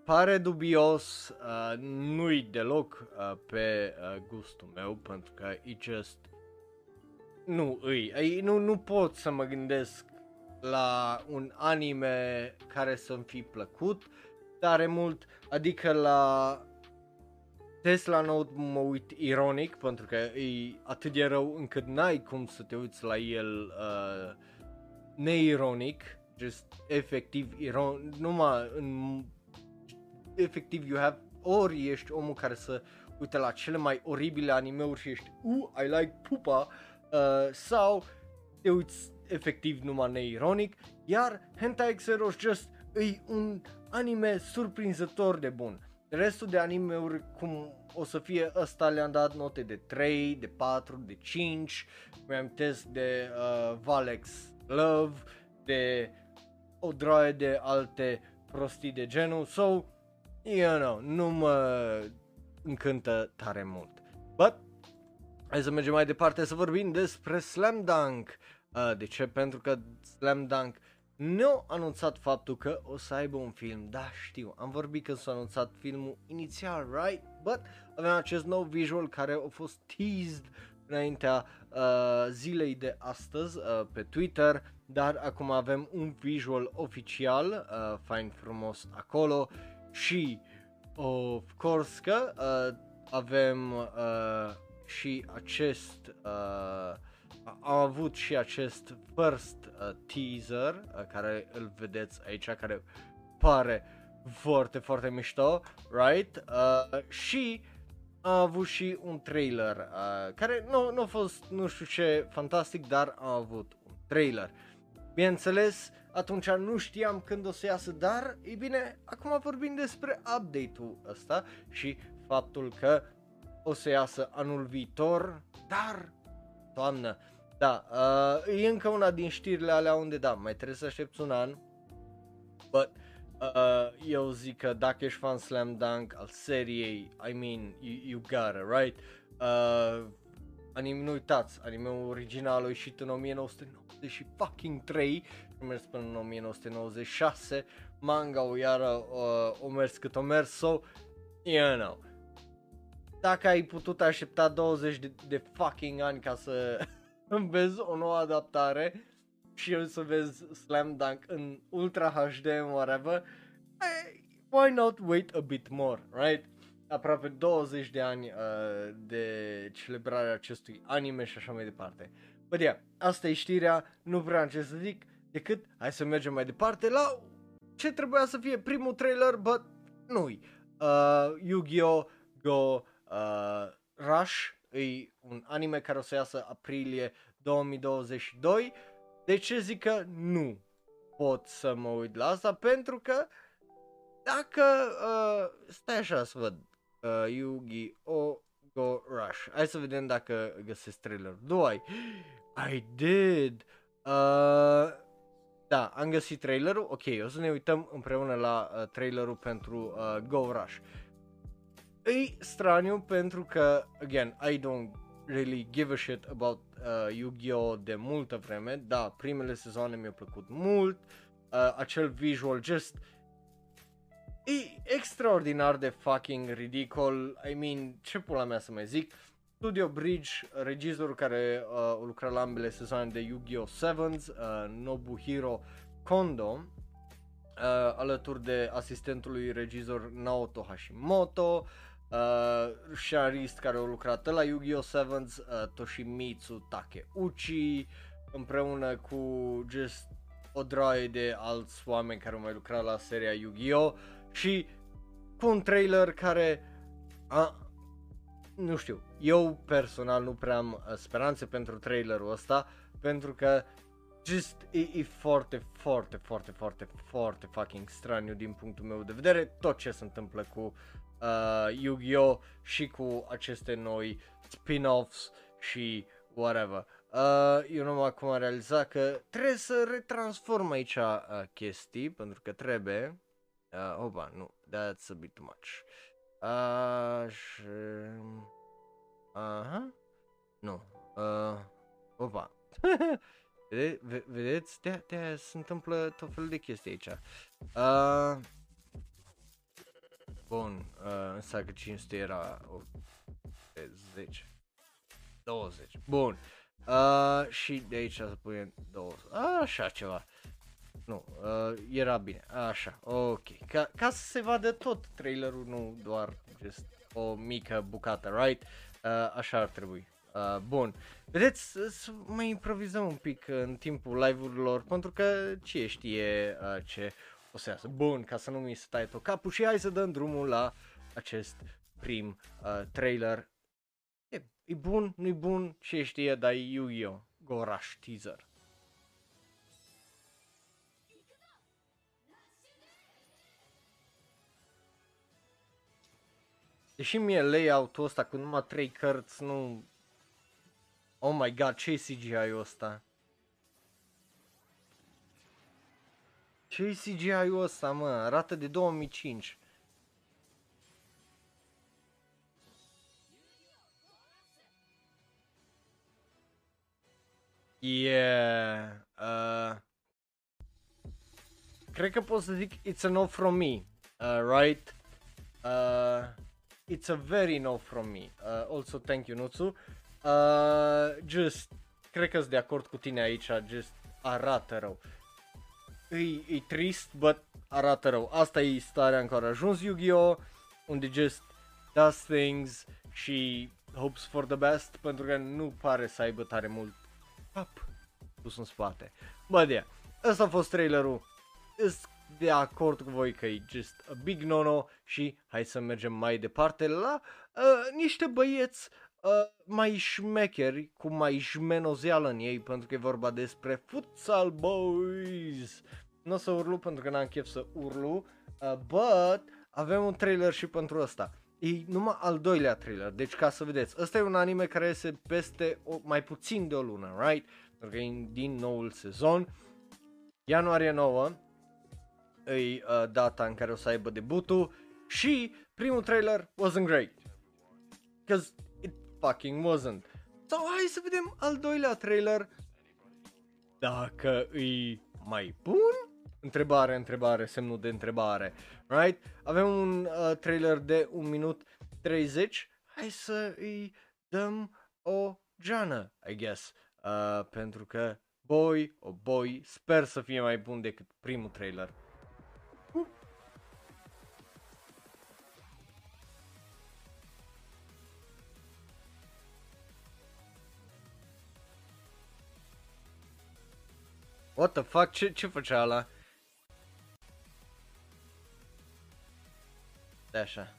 pare dubios, uh, nu-i deloc uh, pe uh, gustul meu, pentru că e just, nu îi, nu, nu pot să mă gândesc la un anime care să-mi fi plăcut tare mult, adică la Tesla Note mă uit ironic pentru că e atât de rău încât n-ai cum să te uiți la el uh, neironic, just efectiv ironic, numai în efectiv you have ori ești omul care să uite la cele mai oribile animeuri și ești uh, I like pupa uh, sau te uiți efectiv numai neironic, iar Hentai X Heroes Just e un anime surprinzător de bun. Restul de animeuri cum o să fie ăsta le-am dat note de 3, de 4, de 5, mi-am test de uh, Valex Love, de o droaie de alte prostii de genul, so, you know, nu mă încântă tare mult. But, hai să mergem mai departe să vorbim despre Slam Dunk. Uh, de ce? Pentru că Slam Dunk nu a anunțat faptul că o să aibă un film. Da, știu, am vorbit că s-a anunțat filmul inițial, right? But avem acest nou visual care a fost teased înaintea uh, zilei de astăzi uh, pe Twitter, dar acum avem un visual oficial, uh, fain frumos acolo și of course că uh, avem uh, și acest uh, am avut și acest first uh, teaser uh, care îl vedeți aici, care pare foarte, foarte mișto, right? Uh, și am avut și un trailer uh, care nu, nu a fost nu știu ce fantastic, dar am avut un trailer. Bineînțeles, atunci nu știam când o să iasă, dar, e bine, acum vorbim despre update-ul ăsta și faptul că o să iasă anul viitor, dar, toamnă, da, uh, e încă una din știrile alea unde da, mai trebuie să aștepți un an. But uh, eu zic că dacă ești fan Slam Dunk al seriei, I mean, you, you got it, right? Uh, anime, nu uitați, anime-ul original a ieșit în 1993 și mers până în 1996, manga-ul iară uh, o mers cât o mers, so, you know. Dacă ai putut aștepta 20 de, de fucking ani ca să vezi o nouă adaptare și eu să vezi Slam Dunk în Ultra HD, whatever, why not wait a bit more, right? Aproape 20 de ani uh, de celebrarea acestui anime și așa mai departe. Bă, yeah, asta e știrea, nu prea am ce să zic, decât hai să mergem mai departe la ce trebuia să fie primul trailer, but nu-i. Uh, Yu-Gi-Oh! Go uh, Rush e un anime care o să iasă aprilie 2022. De ce zic că nu pot să mă uit la asta? Pentru că dacă uh, stai așa să văd uh, Yu-Gi-Oh! Go Rush. Hai să vedem dacă găsesc trailer. Doi. I did. Uh, da, am găsit trailerul. Ok, o să ne uităm împreună la uh, trailerul pentru uh, Go Rush. E straniu pentru că, again, I don't really give a shit about uh, Yu-Gi-Oh! de multă vreme. Da, primele sezoane mi-au plăcut mult. Uh, acel visual just e extraordinar de fucking ridicol. I mean, ce pula mea să mai zic. Studio Bridge, regizorul care uh, a lucrat la ambele sezoane de Yu-Gi-Oh! Sevens, uh, Nobuhiro Kondo, uh, alături de asistentului regizor Naoto Hashimoto, uh, scenarist care a lucrat la Yu-Gi-Oh! Sevens, uh, Toshimitsu Takeuchi, împreună cu just o draie de alți oameni care au mai lucrat la seria Yu-Gi-Oh! și cu un trailer care a, nu știu, eu personal nu prea am uh, speranțe pentru trailerul ăsta pentru că just e, e foarte, foarte, foarte, foarte, foarte fucking straniu din punctul meu de vedere tot ce se întâmplă cu uh, Yu-Gi-Oh! și cu aceste noi spin-offs și whatever. Uh, eu nu acum am realizat că trebuie să retransform aici uh, chestii, pentru că trebuie. Uh, oba, nu, that's a bit too much. Aș... Aha? Nu. Uh, opa. Vede, vedeți? De, de se întâmplă tot felul de chestii aici. Uh, bun, uh, însă că 500 era oh, 10. 20. Bun. Uh, și de aici să punem 20. Așa ceva. Nu, uh, era bine. Așa, ok. Ca, ca să se vadă tot trailerul, nu doar just o mică bucată, right? Uh, așa ar trebui. Uh, bun. Vedeți, să mai improvizăm un pic în timpul live-urilor, pentru că ce știe uh, ce o să iasă. Bun, ca să nu mi se taie tot capul și hai să dăm drumul la acest prim uh, trailer. E, e bun, nu-i bun, ce știe, dar e Yu-Gi-Oh! Gorash teaser. Deși mie layout-ul ăsta cu numai 3 cărți nu... Oh my god, ce CGI-ul ăsta? Ce CGI-ul ăsta, mă? Arată de 2005. Yeah. Uh, cred că pot să zic it's a no from me, uh, right? Uh, it's a very no from me. Uh, also thank you, Nutsu. Uh, just, cred că sunt de acord cu tine aici, just arată rău. E, e trist, but arată rău. Asta e starea în care a ajuns Yu-Gi-Oh! Unde just does things și hopes for the best pentru că nu pare să aibă tare mult up pus în spate. Bă, yeah, ăsta a fost trailerul. Is de acord cu voi că e just a big no-no și hai să mergem mai departe la uh, niște băieți uh, mai șmecheri, cu mai șmenozeală în ei, pentru că e vorba despre Futsal Boys. Nu o să urlu pentru că n-am chef să urlu, uh, but avem un trailer și pentru asta. E numai al doilea trailer, deci ca să vedeți, ăsta e un anime care este peste o, mai puțin de o lună, right? Pentru că e din noul sezon. Ianuarie 9, e uh, data în care o să aibă debutul și primul trailer wasn't great. Cause it fucking wasn't. So hai să vedem al doilea trailer dacă e mai bun? Întrebare, întrebare, semnul de întrebare. Right? Avem un uh, trailer de 1 minut 30. Hai să îi dăm o geană, I guess. Uh, pentru că boy, oh boy, sper să fie mai bun decât primul trailer. What the fuck? Ce, ce făcea ăla? De așa.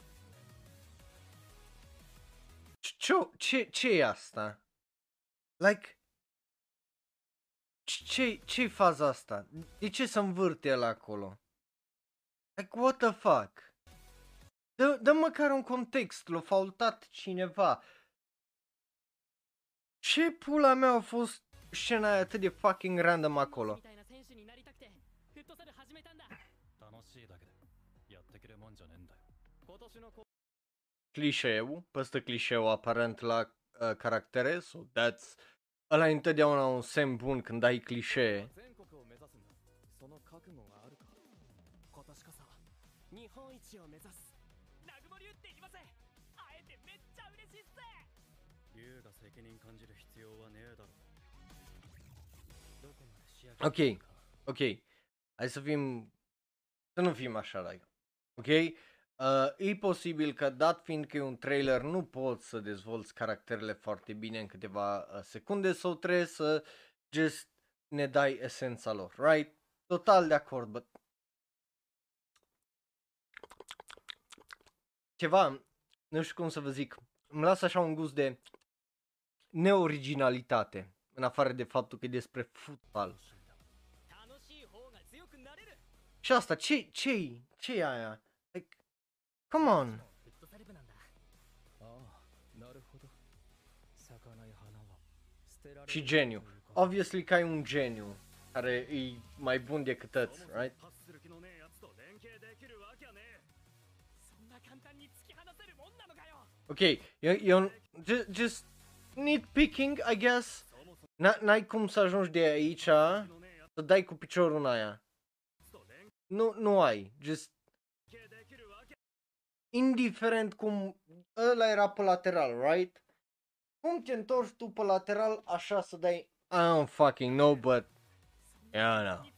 Ce, ce, ce e asta? Like, ce, ce faza asta? De ce să învârte el acolo? Like, what the fuck? Dă, dă măcar un context, l-a faultat cineva. Ce pula mea a fost scena aia atât de fucking random acolo? Clișeu, păstă clișeu aparent la uh, caractere, so that's... Ăla e întotdeauna un semn bun când ai clișee. Ok, ok. Hai să fim... Să nu fim așa, like. Ok? Uh, e posibil că, dat fiind că e un trailer, nu poți să dezvolți caracterele foarte bine în câteva uh, secunde sau trebuie să just ne dai esența lor, right? Total de acord, but ceva, nu știu cum să vă zic, îmi lasă așa un gust de neoriginalitate, în afară de faptul că e despre fotbal. Și asta, ce, ce ce e aia? Like, come on! Și geniu. Obviously că ai un geniu care e mai bun decât tăți, right? Ok, eu, eu just, just nitpicking, I guess. N-ai cum să ajungi de aici să dai cu piciorul în aia. Nu, nu ai. Just indiferent cum ăla era pe lateral, right? Cum te întorci tu pe lateral așa să dai I don't fucking know, but yeah, no.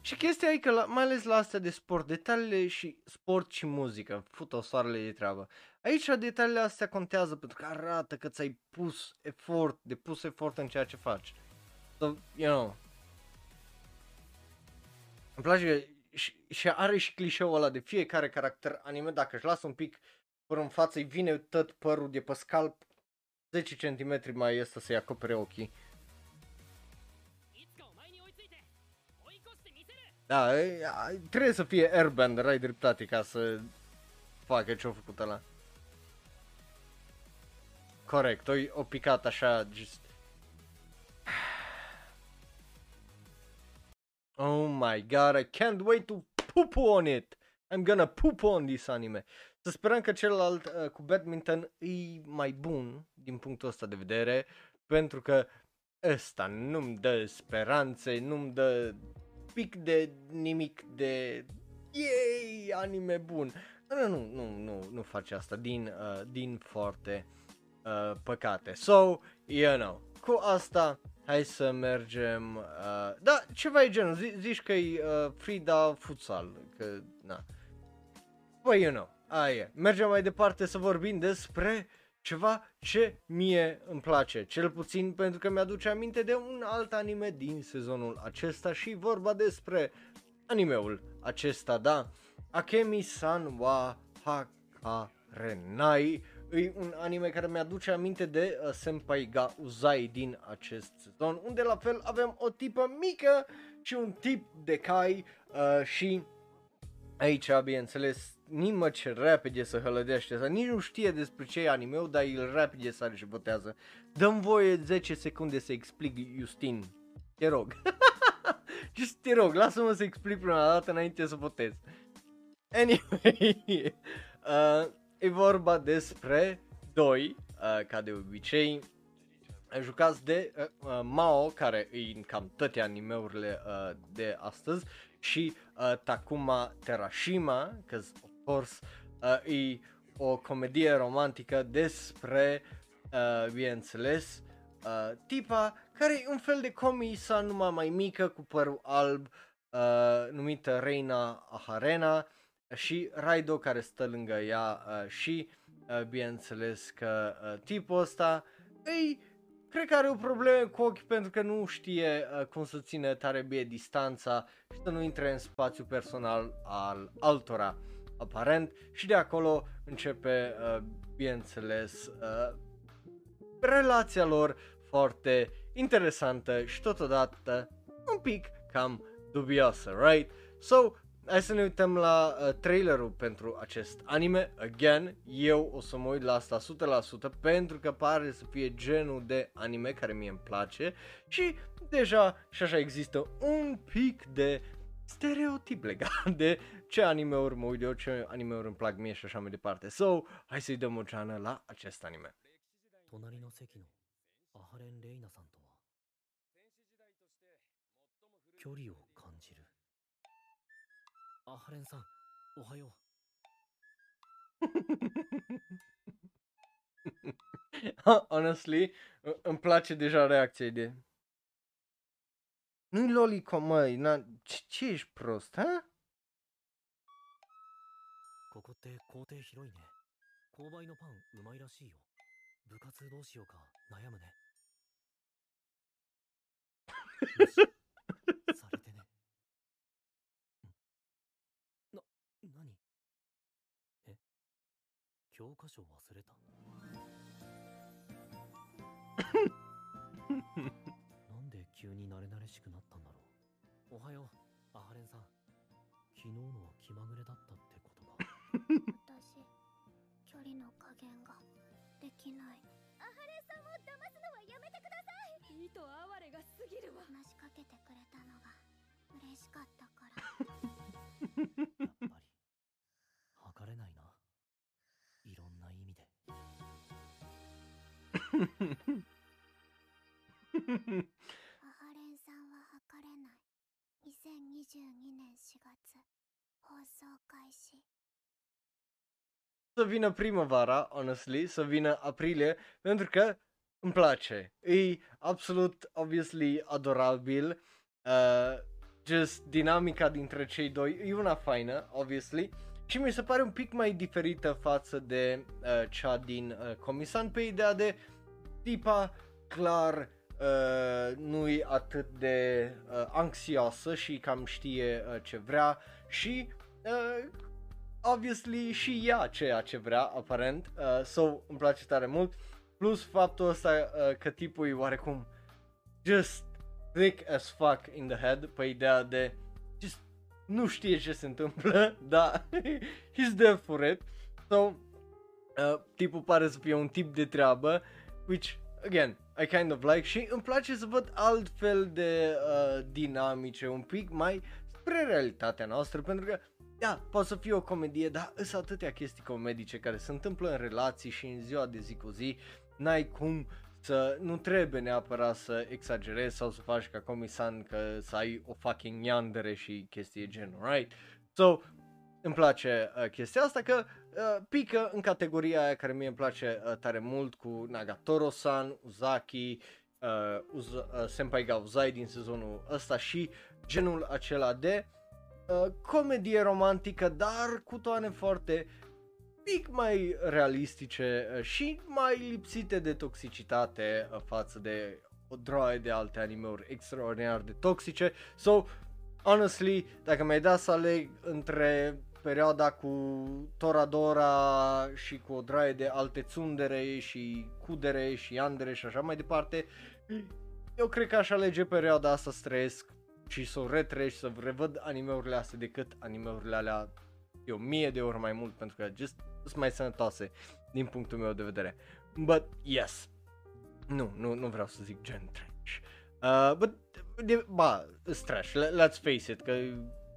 Și chestia e că, la, mai ales la astea de sport, detaliile și sport și muzică, fut-o soarele de treabă. Aici detaliile astea contează pentru că arată că ți-ai pus efort, de pus efort în ceea ce faci. So, you know. Îmi place că și, și are și clișeul ăla de fiecare caracter anime, dacă își lasă un pic păr în față, îi vine tot părul de pe scalp 10 cm mai este să-i acopere ochii. Da, trebuie să fie Airbender, ai dreptate ca să facă ce-a făcut ăla. Corect, o, o picat așa, just... Oh my god, I can't wait to poop on it! I'm gonna poop on this anime. Să sperăm că celălalt uh, cu badminton e mai bun din punctul ăsta de vedere, pentru că ăsta nu-mi dă speranțe, nu-mi dă pic de nimic de yay, anime bun. Nu, nu, nu, nu, nu face asta din, uh, din foarte uh, păcate. So, you know, cu asta hai să mergem, uh, da, ceva e genul, zi, zici că e uh, Frida Futsal, că, na. Păi, you know, aia, mergem mai departe să vorbim despre ceva ce mie îmi place, cel puțin pentru că mi-aduce aminte de un alt anime din sezonul acesta și vorba despre animeul acesta, da, Akemi-san wa Hakarenai, e un anime care mi-aduce aminte de uh, Senpai ga Uzai din acest sezon, unde la fel avem o tipă mică și un tip de cai uh, și aici, bineînțeles, nimă ce repede să hălădește asta, nici nu știe despre ce e anime dar el repede sare și botează. Dăm voie 10 secunde să explic, Justin. Te rog. Just te rog, lasă-mă să explic prima dată înainte să votez. Anyway, uh, e vorba despre doi, uh, ca de obicei, jucați de uh, uh, Mao, care e în cam toate animeurile uh, de astăzi, și uh, Takuma Terashima, că course, uh, e o comedie romantică despre, uh, bineînțeles, uh, tipa care e un fel de comisa numai mai mică cu părul alb, uh, numită Reina Aharena și Raido care stă lângă ea uh, și, uh, bineînțeles că uh, tipul ăsta e cred că are o problemă cu ochi pentru că nu știe uh, cum să ține tare bine distanța și să nu intre în spațiu personal al altora, aparent. Și de acolo începe, uh, bineînțeles, uh, relația lor foarte interesantă și totodată un pic cam dubioasă, right? So, hai să ne uităm la uh, trailerul pentru acest anime. Again, eu o să mă uit la asta 100% pentru că pare să fie genul de anime care mie îmi place și deja și așa există un pic de stereotip legat de ce anime-uri mă uit eu, ce anime-uri îmi plac mie și așa mai departe. So, hai să-i dăm o geană la acest anime. 隣の席のアハレン・レイナさんとは距離を感じる アハレンさんおはよ Honestly, î- îmi place deja reacția de... Nu-i lolico, măi, na... ce, ce ești prost, ha? ここって校庭広いね購買のパンうまいらしいよ部活どうしようか悩むね教科書忘れた なんで急に慣れ慣れしくなったんだろう？おはようアハレンさん。昨日のは気まぐれだったってことか私距離の加減ができない。アハレンさんを騙すのはやめてください！意図哀れが過ぎるわ。話しかけてくれたのが嬉しかったから。やっぱり ハレンさんは測れない2022年4月放送開始 Să vină primăvara, honestly, să vină aprilie, pentru că îmi place. E absolut, obviously, adorabil. Uh, just dinamica dintre cei doi e una faină, obviously. Și mi se pare un pic mai diferită față de uh, cea din uh, Comisan pe ideea de tipa clar uh, nu e atât de uh, anxioasă și cam știe uh, ce vrea și uh, obviously și ea ceea ce vrea aparent. Uh, so îmi place tare mult. Plus faptul ăsta uh, că tipul e oarecum just thick as fuck in the head. Pe ideea de just nu știe ce se întâmplă, da, he's there for it. So, uh, tipul pare să fie un tip de treabă, which, again, I kind of like și îmi place să văd altfel de uh, dinamice, un pic mai spre realitatea noastră, pentru că, da, poate să fie o comedie, dar sunt atâtea chestii comedice care se întâmplă în relații și în ziua de zi cu zi, n-ai cum să nu trebuie neapărat să exagerezi sau să faci ca comisan că să ai o fucking yandere și chestii de genul, right? So, îmi place uh, chestia asta că uh, pică în categoria aia care mie îmi place uh, tare mult cu Nagatoro-san, Uzaki, uh, Uz- uh, Senpai ga Uzai din sezonul ăsta și genul acela de uh, comedie romantică, dar cu toane foarte pic mai realistice uh, și mai lipsite de toxicitate uh, față de o droaie de alte animeuri extraordinar de toxice. So, honestly, dacă mi-ai dat să aleg între perioada cu Toradora și cu o draie de alte tsundere și kudere și yandere și așa mai departe, eu cred că aș alege perioada asta să trăiesc și să o retreci, să revăd animeurile astea decât animeurile alea eu mie de ori mai mult pentru că just sunt mai sănătoase din punctul meu de vedere. But yes. Nu, nu, nu vreau să zic gen trash. Uh, but, de, ba, it's trash, Let, let's face it, că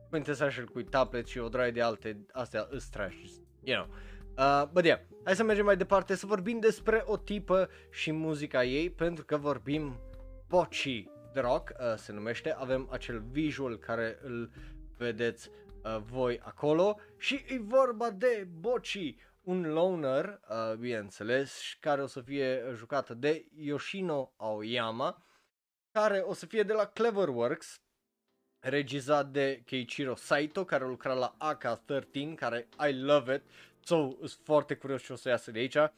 Quintessential cu tablet și o draie de alte, astea is trash, you know. Uh, but yeah, hai să mergem mai departe să vorbim despre o tipă și muzica ei, pentru că vorbim Pochi The Rock, uh, se numește, avem acel visual care îl vedeți uh, voi acolo și e vorba de Bochi, un loner, uh, bineînțeles, și care o să fie jucată de Yoshino Aoyama, care o să fie de la Cleverworks, regizat de Keiichiro Saito, care lucra la AK-13, care I love it, so sunt foarte curios ce o să iasă de aici. Uh,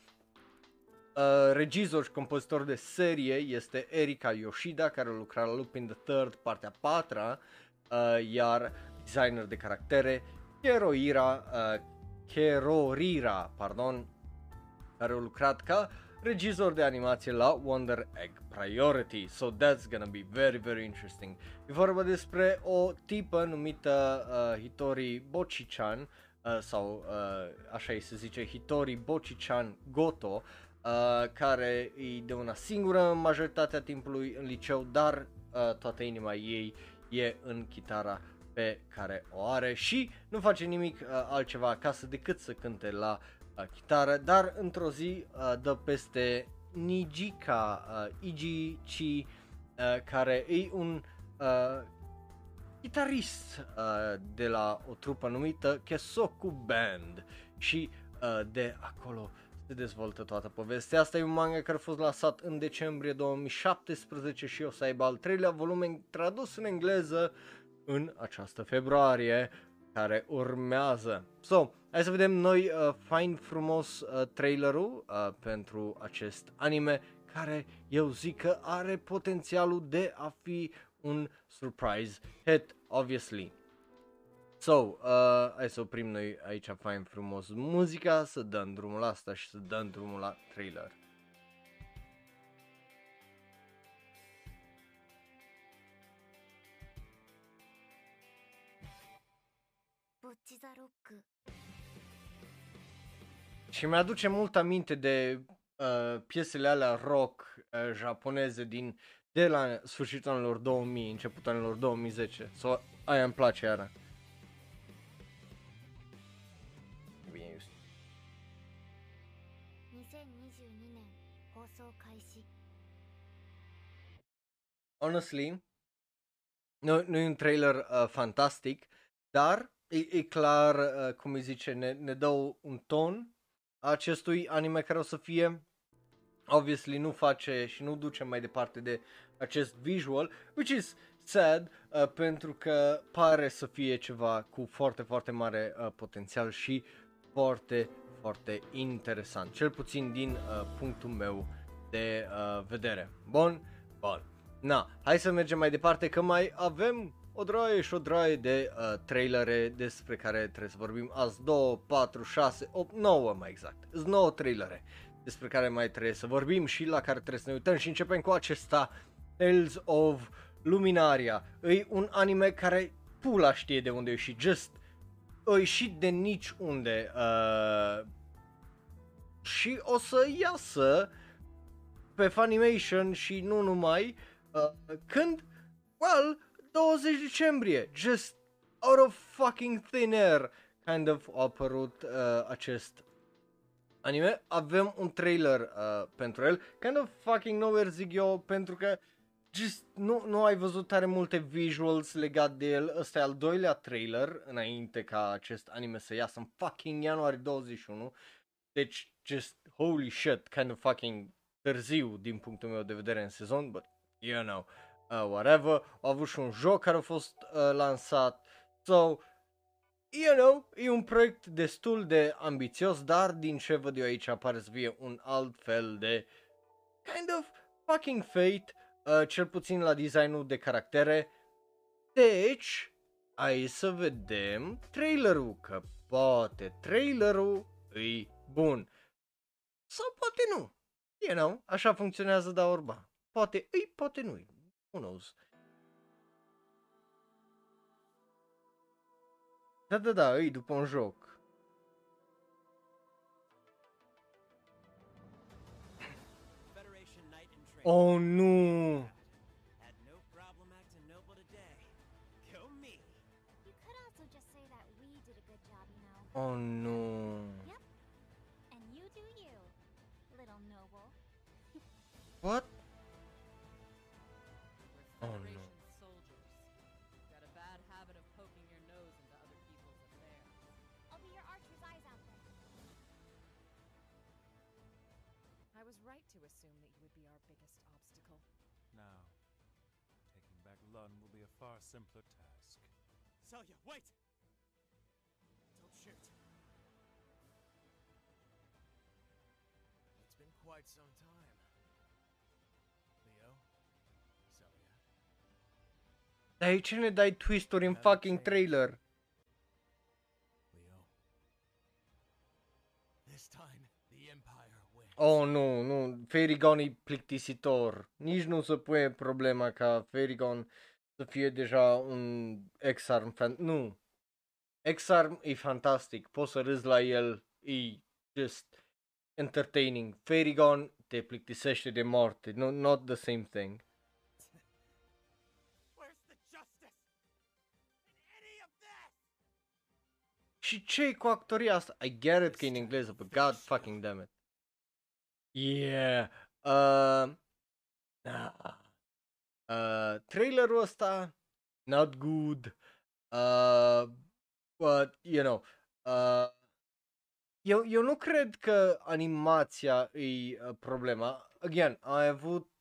regizor și compozitor de serie este Erika Yoshida, care a lucrat la Lupin the Third, partea 4 uh, iar designer de caractere Keroira, uh, Kerorira, pardon, care a lucrat ca regizor de animație la Wonder Egg Priority. So that's gonna be very, very interesting. E vorba despre o tipă numită uh, Hitori Bochichan, uh, sau uh, așa îi se zice Hitori Bochichan Goto, uh, care e de una singură în majoritatea timpului în liceu, dar uh, toată inima ei e în chitara pe care o are și nu face nimic uh, altceva acasă decât să cânte la uh, chitară, dar într-o zi uh, dă peste Nijika uh, Ijichi, uh, care e un uh, chitarist uh, de la o trupă numită Kesoku Band și uh, de acolo se dezvoltă toată povestea. Asta e un manga care a fost lansat în decembrie 2017 și o să aibă al treilea volume tradus în engleză în această februarie care urmează. So, hai să vedem noi uh, fain frumos uh, trailerul uh, pentru acest anime care eu zic că are potențialul de a fi un surprise hit, obviously. So, uh, hai să oprim noi aici fain frumos muzica, să dăm drumul la asta și să dăm drumul la trailer. Și mi-aduce mult aminte de uh, piesele alea rock uh, japoneze din de la sfârșitul anilor 2000, începutul anilor 2010. So, aia îmi place iară. Bine, just. Honestly, nu, nu e un trailer uh, fantastic, dar e, e clar, uh, cum îi zice, ne, ne dă un ton acestui anime care o să fie obviously nu face și nu duce mai departe de acest visual, which is sad uh, pentru că pare să fie ceva cu foarte, foarte mare uh, potențial și foarte, foarte interesant, cel puțin din uh, punctul meu de uh, vedere. Bun? Bun. Na, hai să mergem mai departe că mai avem o draie și o draie de uh, trailere despre care trebuie să vorbim azi 2, 4, 6, 8, 9 mai exact. Sunt 9 trailere despre care mai trebuie să vorbim și la care trebuie să ne uităm și începem cu acesta Tales of Luminaria. E un anime care pula știe de unde e și just e ieșit de nici unde uh, și o să iasă pe Funimation și nu numai uh, când, well, 20 decembrie, just out of fucking thin air, kind of a apărut uh, acest anime. Avem un trailer uh, pentru el, kind of fucking nowhere zic eu, pentru că just nu, nu ai văzut tare multe visuals legat de el. Ăsta e al doilea trailer înainte ca acest anime să iasă în fucking ianuarie 21. Deci, just holy shit, kind of fucking târziu din punctul meu de vedere în sezon, but you know, uh, whatever. Au avut și un joc care a fost uh, lansat. So, you know, e un proiect destul de ambițios, dar din ce văd eu aici pare să fie un alt fel de kind of fucking fate, uh, cel puțin la designul de caractere. Deci, hai să vedem trailerul, că poate trailerul e bun. Sau poate nu. You know, așa funcționează da orba. Poate îi, poate nu Who knows? Da, da, da, îi după un joc. Federation Knight in training. Oh, nu! Had no problem acting noble today. Go me. You could also was right to assume that you would be our biggest obstacle. Now, taking back Lun will be a far simpler task. Selya, wait! Don't shoot. It's been quite some time. Leo? Celia? Dar de ce ne dai twisturi în fucking trailer? Oh, nu, nu, Ferigon e plictisitor. Nici nu se pune problema ca Ferigon să fie deja un X-Arm fan. Nu. X-Arm e fantastic, poți să râzi la el, e just entertaining. Ferigon te plictisește de moarte, no, not the same thing. Where's the justice? In any of this? Și ce cu actoria asta? I get it că e în engleză, but god fucking damn it. Yeah. Uh, nah. uh, trailerul ăsta, not good. Uh, but, you know, uh, eu, eu nu cred că animația e uh, problema. Again, am avut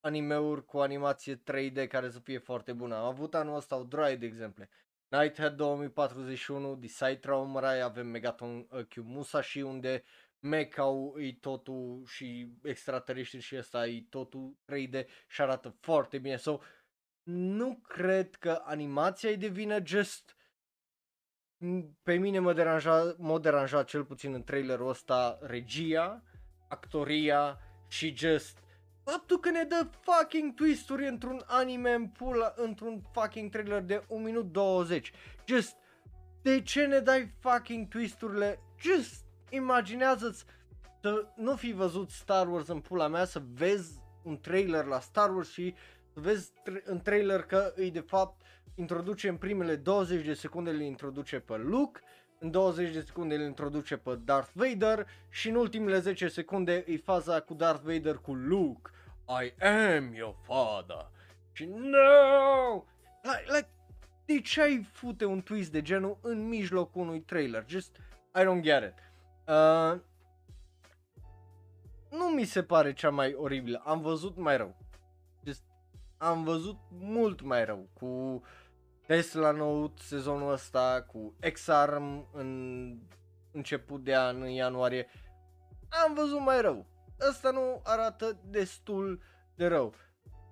animeuri cu animație 3D care să fie foarte bună. Am avut anul ăsta o droaie de exemple. Nighthead 2041, Decide Traumarai, avem Megaton uh, Q Musashi unde mechau e totul și extraterestri și ăsta e totul 3D și arată foarte bine. So, nu cred că animația e de vină, just m, pe mine mă deranja, mă deranja cel puțin în trailerul ăsta regia, actoria și just faptul că ne dă fucking twisturi într-un anime în pula, într-un fucking trailer de 1 minut 20. Just, de ce ne dai fucking twisturile? Just, imaginează-ți să nu fi văzut Star Wars în pula mea, să vezi un trailer la Star Wars și să vezi tra- în trailer că îi de fapt introduce în primele 20 de secunde îl introduce pe Luke, în 20 de secunde îl introduce pe Darth Vader și în ultimele 10 secunde e faza cu Darth Vader cu Luke. I am your father. Și no! Like, like, de ce ai fute un twist de genul în mijlocul unui trailer? Just, I don't get it. Uh, nu mi se pare cea mai oribilă. Am văzut mai rău. Just, am văzut mult mai rău cu Tesla Note sezonul ăsta, cu X-Arm în început de an, în ianuarie. Am văzut mai rău. Ăsta nu arată destul de rău.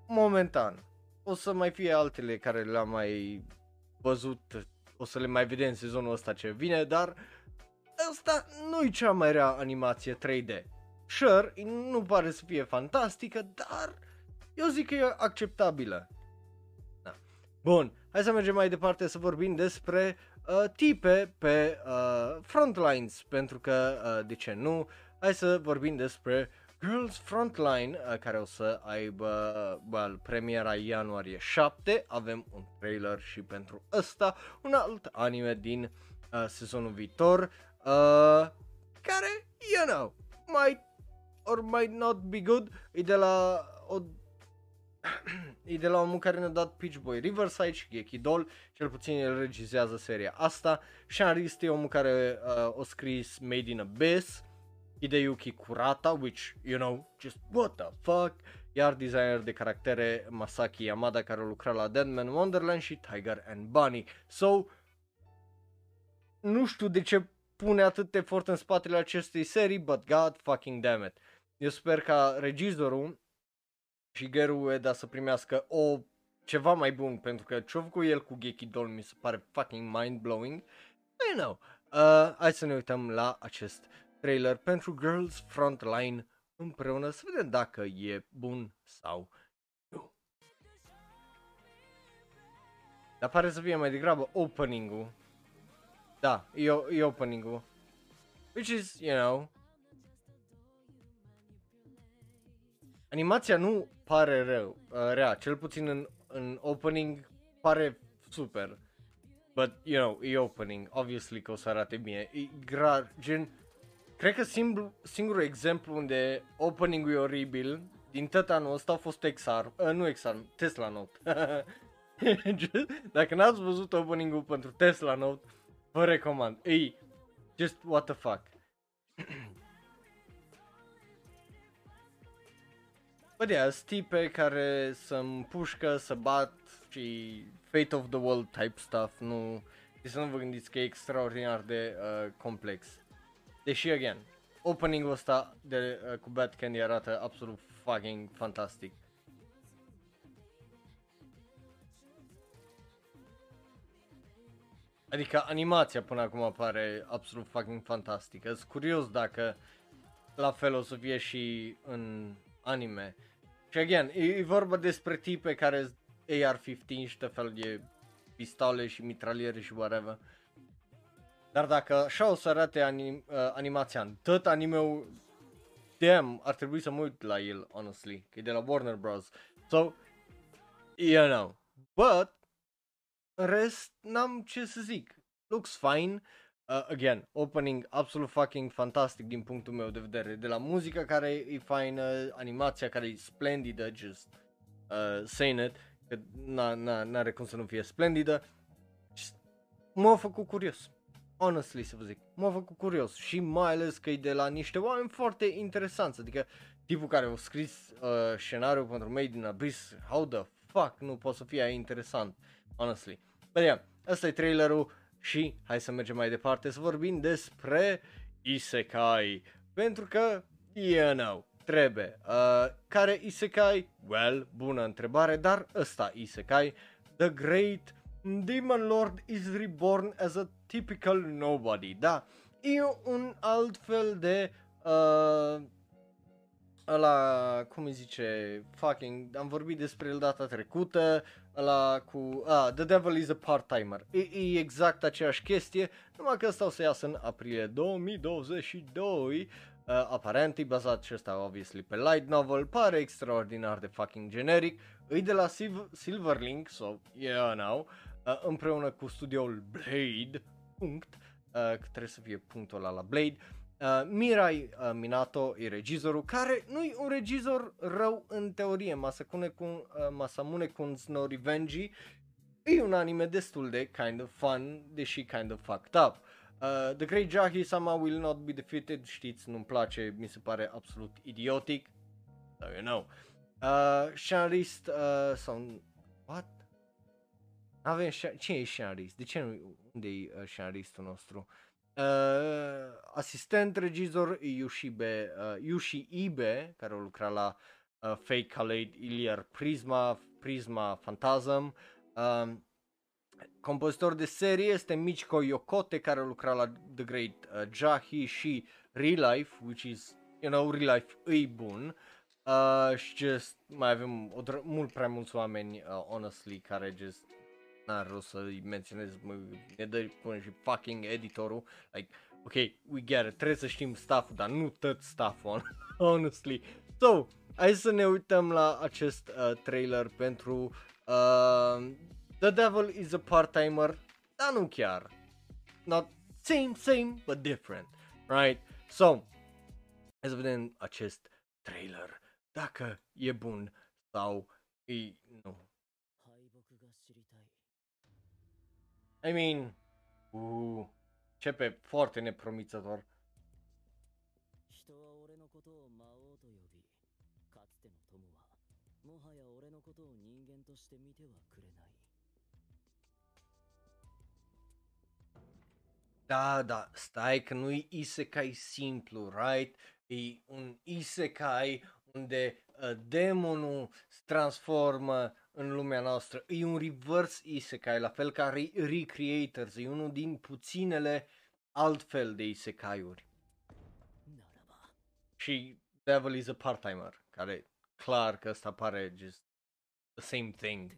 Momentan. O să mai fie altele care le-am mai văzut, o să le mai vedem sezonul ăsta ce vine, dar ăsta nu e cea mai rea animație 3D. Sure, nu pare să fie fantastică, dar eu zic că e acceptabilă. Da. Bun, hai să mergem mai departe să vorbim despre uh, tipe pe uh, frontlines, pentru că, uh, de ce nu, hai să vorbim despre Girls Frontline, uh, care o să aibă uh, well, premiera ianuarie 7, avem un trailer și pentru ăsta, un alt anime din uh, sezonul viitor, uh, care, you know, might or might not be good, e de la o e de la omul care ne-a dat Peach Boy Riverside și Geki Doll, cel puțin el regizează seria asta. Sean Rist e omul care uh, a scris Made in Abyss, Hideyuki Kurata, which, you know, just what the fuck, iar designer de caractere Masaki Yamada care a lucrat la Deadman Wonderland și Tiger and Bunny. So, nu știu de ce pune atât efort în spatele acestei serii, but god fucking damn it. Eu sper ca regizorul Shigeru Ueda să primească o ceva mai bun, pentru că ce-a făcut el cu Geki Doll mi se pare fucking mind-blowing. I know. Uh, hai să ne uităm la acest trailer pentru Girls Frontline împreună să vedem dacă e bun sau nu. Dar pare să fie mai degrabă opening-ul. Da, e, e opening-ul. Which is, you know, animația nu pare rău, uh, rea, cel puțin în, în opening pare super. But, you know, e opening, obviously că o să arate bine. E gra, gen, cred că singur, singurul exemplu unde opening-ul e oribil din tot anul ăsta a fost XR, uh, nu XR, Tesla Note. Dacă n-ați văzut opening-ul pentru Tesla Note, vă recomand. E just what the fuck. Bă, de yeah, tipe care să împușcă, să bat și Fate of the World type stuff, nu... Și să nu vă gândiți că e extraordinar de uh, complex. Deși, again, opening-ul ăsta de, uh, cu Bad Candy arată absolut fucking fantastic. Adică animația până acum pare absolut fucking fantastică. Sunt curios dacă la fel o să fie și în anime. Și again, e, e vorba despre tipe care AR-15 și tot fel de pistole și mitraliere și whatever. Dar dacă așa o să arate anim, uh, animația în tot animeul, damn, ar trebui să mă uit la el, honestly, că e de la Warner Bros. So, you know, but, în rest, n-am ce să zic. Looks fine. Uh, again, opening absolut fucking fantastic din punctul meu de vedere. De la muzica care e faină, animația care e splendidă, just uh, saying it, că n- n- n-are cum să nu fie splendidă. Just, m-a făcut curios. Honestly să vă zic, m-a făcut curios și mai ales că e de la niște oameni foarte interesanți, adică tipul care a scris uh, scenariul pentru Made in Abyss, how the fuck nu poate să fie aia interesant, honestly. But yeah, ăsta e trailerul și hai să mergem mai departe să vorbim despre Isekai, pentru că, you know, trebuie. Uh, care Isekai? Well, bună întrebare, dar ăsta Isekai, The Great Demon Lord is reborn as a typical nobody, da, e un alt fel de uh, ăla, cum îi zice, fucking, am vorbit despre el data trecută, ăla cu, ah, The Devil is a Part-Timer, e, e exact aceeași chestie, numai că ăsta o să iasă în aprilie 2022, Uh, aparent e bazat și ăsta obviously pe light novel, pare extraordinar de fucking generic, îi de la Sil- Silverlink, so yeah now, uh, împreună cu studioul Blade, punct, uh, că trebuie să fie punctul ăla la Blade, Uh, Mirai uh, Minato e regizorul, care nu e un regizor rău în teorie, Masakune Kun, uh, Masamune Kun's No Revenge e un anime destul de kind of fun, deși kind of fucked up. Uh, The Great Jahi Sama Will Not Be Defeated, știți, nu-mi place, mi se pare absolut idiotic, so you know. Uh, Shanrist uh, sau... What? Avem Sha- Cine e Shanrist? De ce nu... Unde e uh, Shanristul nostru? Uh, asistent regizor e Yushibe, uh, Yushi Ibe, care a lucrat la uh, Fake Khaled Iliar Prisma, Prisma Phantasm. Uh, compozitor de serie este Michiko Yokote, care a lucrat la The Great uh, Jahi și Real Life, which is, you know, Real Life e bun. Uh, și just mai avem o dr- mult prea mulți oameni, uh, honestly, care just n-are rost să-i menționez, mă, ne dă până și fucking editorul, like, ok, we get it, trebuie să știm staff dar nu tot staff-ul, honestly. So, hai să ne uităm la acest uh, trailer pentru uh, The Devil is a Part-Timer, dar nu chiar. Not same, same, but different, right? So, hai să vedem acest trailer, dacă e bun sau e, nu. I mean, uh, începe foarte nepromițător. Da, da, stai că nu-i isekai simplu, right? E un isekai unde uh, demonul se transformă în lumea noastră. E un reverse isekai, la fel ca Re- Recreators, e unul din puținele altfel de isekai-uri. Și Devil is a part-timer, care clar că ăsta pare just the same thing.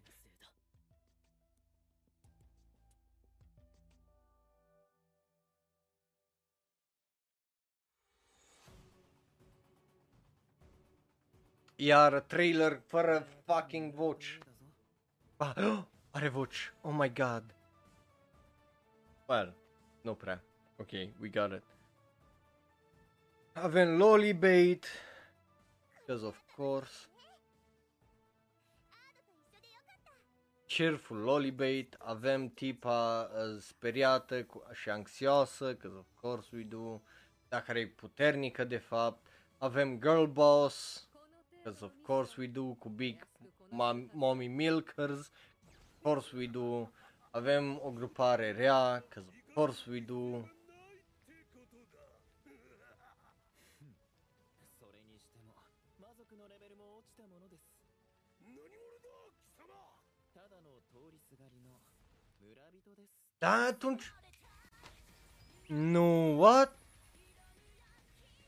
Iar trailer fără fucking voci. Ah, are voci. Oh my god. Well, nu prea. Ok, we got it. Avem Lolibait. Because of course. Cheerful Lolibait. Avem tipa uh, speriată cu, și anxioasă. Because of course we do. Dar care e puternică de fapt. Avem Girl Boss. Because of course we do cu big mommy milkers. Of course we do. Avem o grupare rea. Because of course we do. Da, atunci... No, what?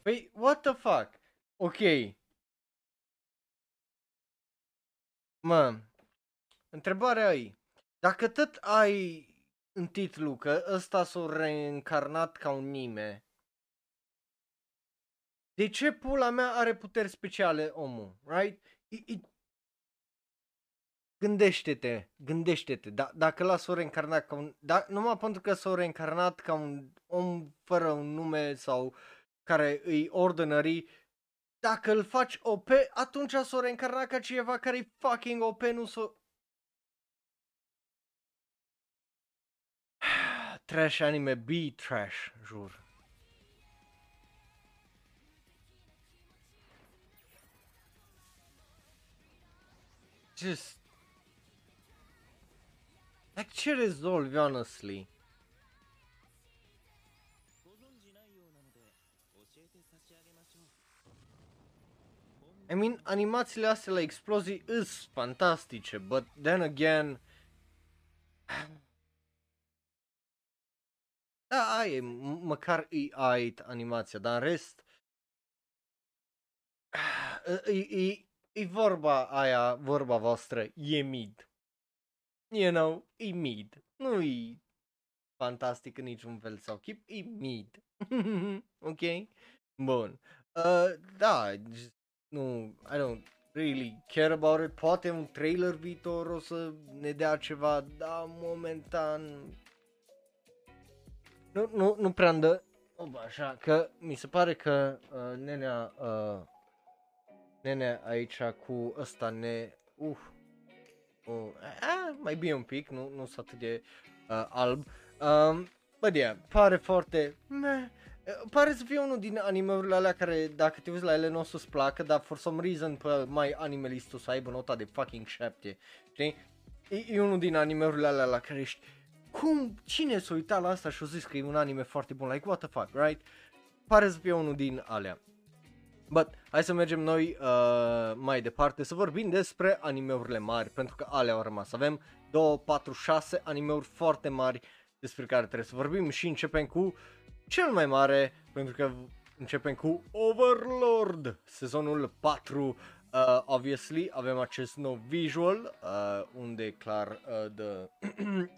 Wait, what the fuck? Okay. Mă, întrebarea e, dacă tot ai în titlu că ăsta s-a reîncarnat ca un nime, de ce pula mea are puteri speciale omul, right? I, I, gândește-te, gândește-te, da, dacă l-a s-o reîncarnat ca un, da, numai pentru că s-a reîncarnat ca un om fără un nume sau care îi ordinary, dacă îl faci OP, atunci s-o reîncarnat ca cineva care e fucking OP, nu s-o... trash anime, be trash, jur. Just... Like, ce rezolvi, honestly? I mean, animațiile astea la explozii îs fantastice, but then again... Da, ai, m- măcar e ait animația, dar în rest... E, e, e vorba aia, vorba voastră, e mid. You know, e mid. Nu e fantastic în niciun fel sau chip, e mid. ok? Bun. Uh, da, just, nu, I don't really care about it. Poate un trailer viitor o să ne dea ceva, dar momentan nu, nu, nu prea îndă, oh, așa, că mi se pare că uh, nenea, uh, nenea aici cu ăsta ne, uh, uh, a, mai bine un pic, nu, nu sunt atât de uh, alb, um, bă, yeah, pare foarte, meh, Uh, Pare să fie unul din animeurile alea care, dacă te uiți la ele, nu o să-ți placă, dar for some reason pe mai animalistul să aibă nota de fucking 7, știi? E, e unul din animeurile alea la care ești, cum, cine s-a uitat la asta și a zis că e un anime foarte bun, like what the fuck, right? Pare să fie unul din alea. But, hai să mergem noi uh, mai departe să vorbim despre animeurile mari, pentru că alea au rămas. Avem 2, 4, 6 animeuri foarte mari despre care trebuie să vorbim și începem cu cel mai mare, pentru că începem cu Overlord, sezonul 4. Uh, obviously, avem acest nou visual, uh, unde clar uh, de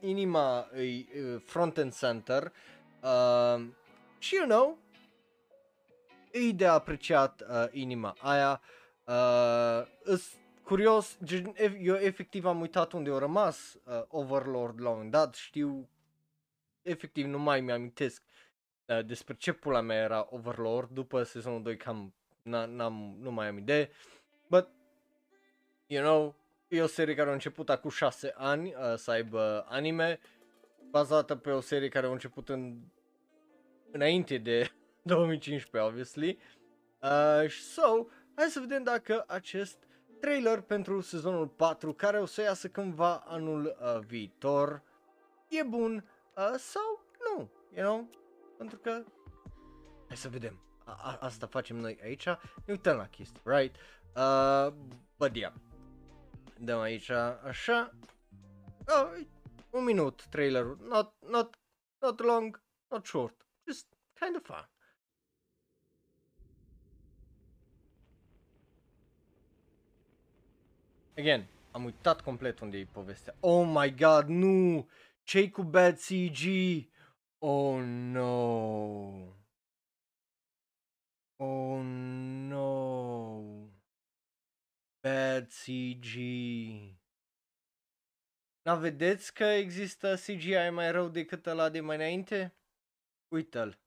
inima e uh, front and center. Uh, și you know, e de apreciat uh, inima aia. Uh, îs curios, gen, ef- eu efectiv am uitat unde a rămas uh, Overlord la un moment dat, știu, efectiv nu mai mi-amintesc uh, despre ce pula mea era Overlord după sezonul 2 cam n- n-am, nu mai am idee, but, you know, e o serie care a început acum 6 ani uh, să aibă anime, bazată pe o serie care a început în înainte de 2015, obviously. Uh, so, hai să vedem dacă acest trailer pentru sezonul 4, care o să iasă cândva anul uh, viitor, e bun uh, sau nu, you know? Pentru că, hai să vedem, a- a- asta facem noi aici, ne uităm la chestii, right? Uh, but yeah, dăm aici așa, oh, un minut trailerul, not, not, not long, not short, just kind of fun. Again, am uitat complet unde e povestea. Oh my god, nu! ce cu bad CG? Oh no! Oh no! Bad CG! N-vedeți că există CGI mai rău decât ăla de mai înainte? Uite-l.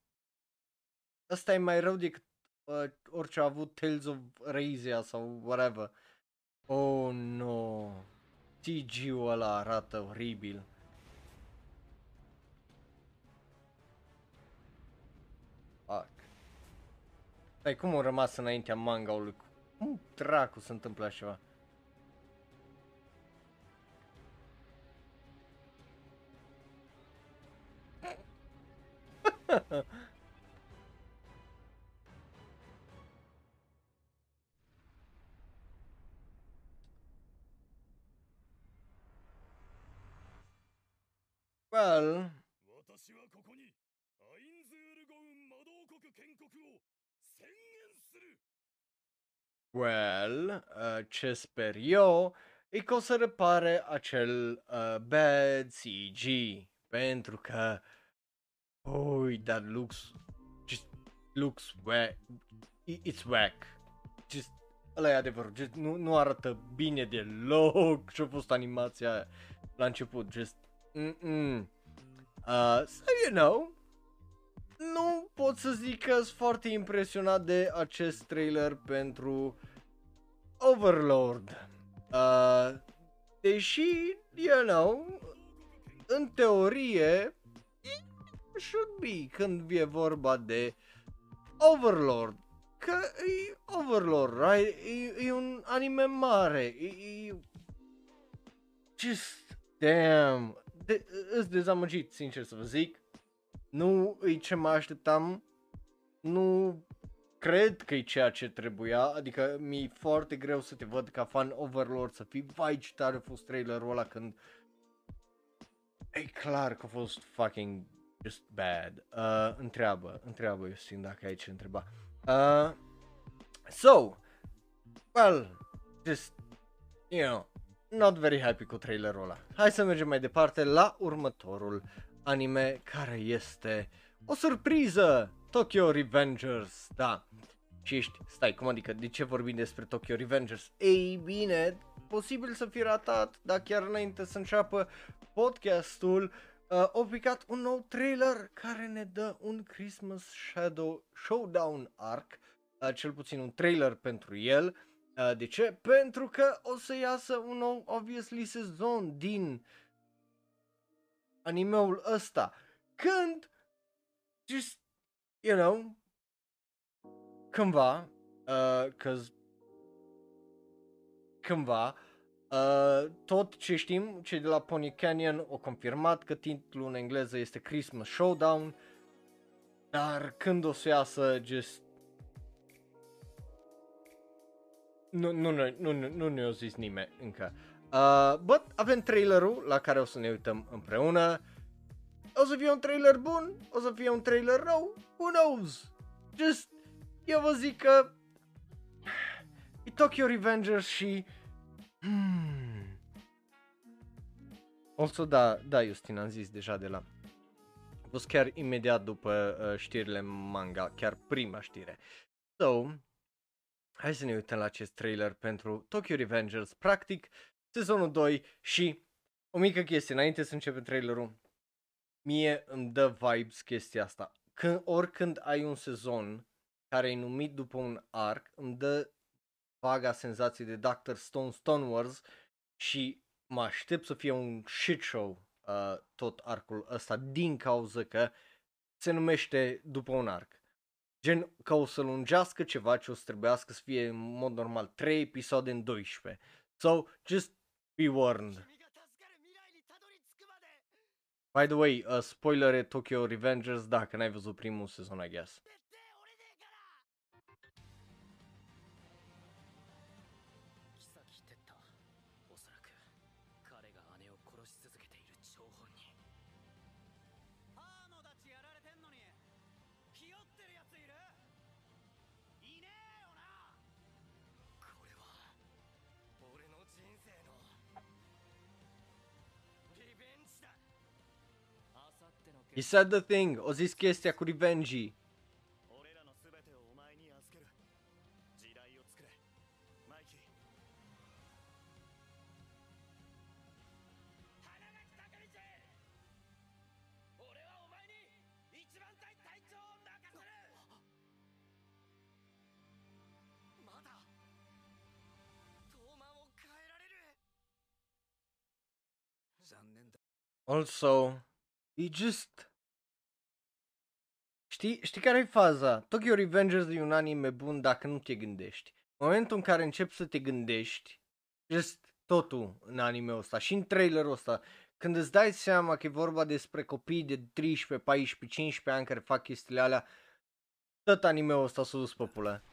Ăsta e mai rău decât uh, orice a avut Tales of Razia sau whatever. Oh no. CG-ul ăla arată oribil. Stai, cum a rămas înaintea manga-ului? Cum dracu se întâmplă așa ceva? Well, Well, uh, ce sper eu e că o să repare acel uh, bad CG, pentru că, ui, oh, that looks, just looks whack, it's whack, just, ăla e adevărul, just, nu, nu arată bine deloc ce-a fost animația la început, just, mm-mm. Uh, so you know, nu pot să zic că sunt foarte impresionat de acest trailer pentru Overlord. Uh, deși, you know, în teorie, it should be când e vorba de Overlord. Că e Overlord, right? E, e un anime mare. E, e... Just, damn. De, îți dezamăgit, sincer să vă zic. Nu e ce mă așteptam. Nu cred că e ceea ce trebuia, adică mi-e foarte greu să te văd ca fan Overlord, să fii vai ce tare a fost trailerul ăla când e clar că a fost fucking just bad. Uh, întreabă, întreabă Justin dacă ai ce întreba. Uh, so, well, just, you know, not very happy cu trailerul ăla. Hai să mergem mai departe la următorul anime care este o surpriză! Tokyo Revengers, da. Și ești, stai, cum adică, de ce vorbim despre Tokyo Revengers? Ei bine, posibil să fi ratat, dar chiar înainte să înceapă podcastul, uh, au picat un nou trailer care ne dă un Christmas Shadow Showdown arc, uh, cel puțin un trailer pentru el. Uh, de ce? Pentru că o să iasă un nou, obviously, sezon din animeul ăsta. Când, just, you know, cândva, uh, cause cândva, uh, tot ce știm, cei de la Pony Canyon au confirmat că titlul în engleză este Christmas Showdown, dar când o să iasă, just, nu, nu, nu, nu, nu, nu ne-a zis nimeni încă. Uh, but avem trailerul la care o să ne uităm împreună. O să fie un trailer bun, o să fie un trailer rău, who knows? Just, eu vă zic că e Tokyo Revengers și... Hmm. Also, da, da, Justin, am zis deja de la... A fost chiar imediat după uh, știrile manga, chiar prima știre. So, hai să ne uităm la acest trailer pentru Tokyo Revengers, practic, sezonul 2 și o mică chestie, înainte să începem trailerul, mie îmi dă vibes chestia asta. Când, oricând ai un sezon care e numit după un arc, îmi dă vaga senzație de Dr. Stone Stone Wars și mă aștept să fie un shit show uh, tot arcul ăsta din cauza că se numește după un arc. Gen că o să lungească ceva ce o să trebuiască să fie în mod normal 3 episoade în 12. So, just be warned. By the way, uh, spoilere Tokyo Revengers dacă n-ai văzut primul sezon, I guess. He said the thing, o zis chestia cu revenge 俺らの全てをお前に預ける時代を作れマイキー花垣高道俺はお前に一番隊隊長を任せる。まだ東満を変えられる。残念だ Also, e just... Știi, știi care e faza? Tokyo Revengers e un anime bun dacă nu te gândești. În momentul în care începi să te gândești, just totul în anime ăsta și în trailerul ăsta, când îți dai seama că e vorba despre copii de 13, 14, 15 ani care fac chestiile alea, tot anime-ul ăsta s-a dus pe pulă.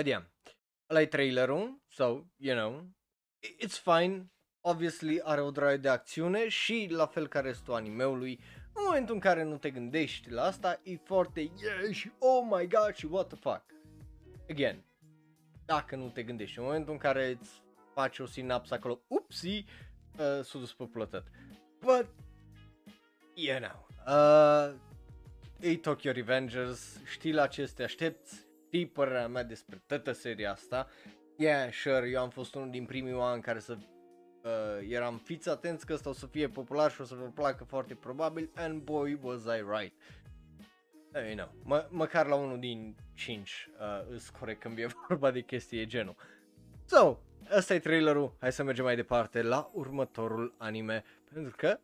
But yeah, ăla e trailerul, so, you know, i- it's fine. Obviously are o draie de acțiune și la fel ca restul animeului, în momentul în care nu te gândești la asta, e foarte yeah și oh my god și what the fuck. Again, dacă nu te gândești, în momentul în care îți faci o sinapsă acolo, upsi, uh, s-a dus pe plătăt. But, you know, uh, e Tokyo Revengers, știi la ce să te aștepți, știi părerea mea despre toată seria asta. Yeah, sure, eu am fost unul din primii oameni care să uh, eram fiți atenți că ăsta o să fie popular și o să vă placă foarte probabil and boy was I right. Uh, you know, mă, măcar la unul din 5 uh, îs corect când e vorba de chestii de genul. So, ăsta e trailerul, hai să mergem mai departe la următorul anime, pentru că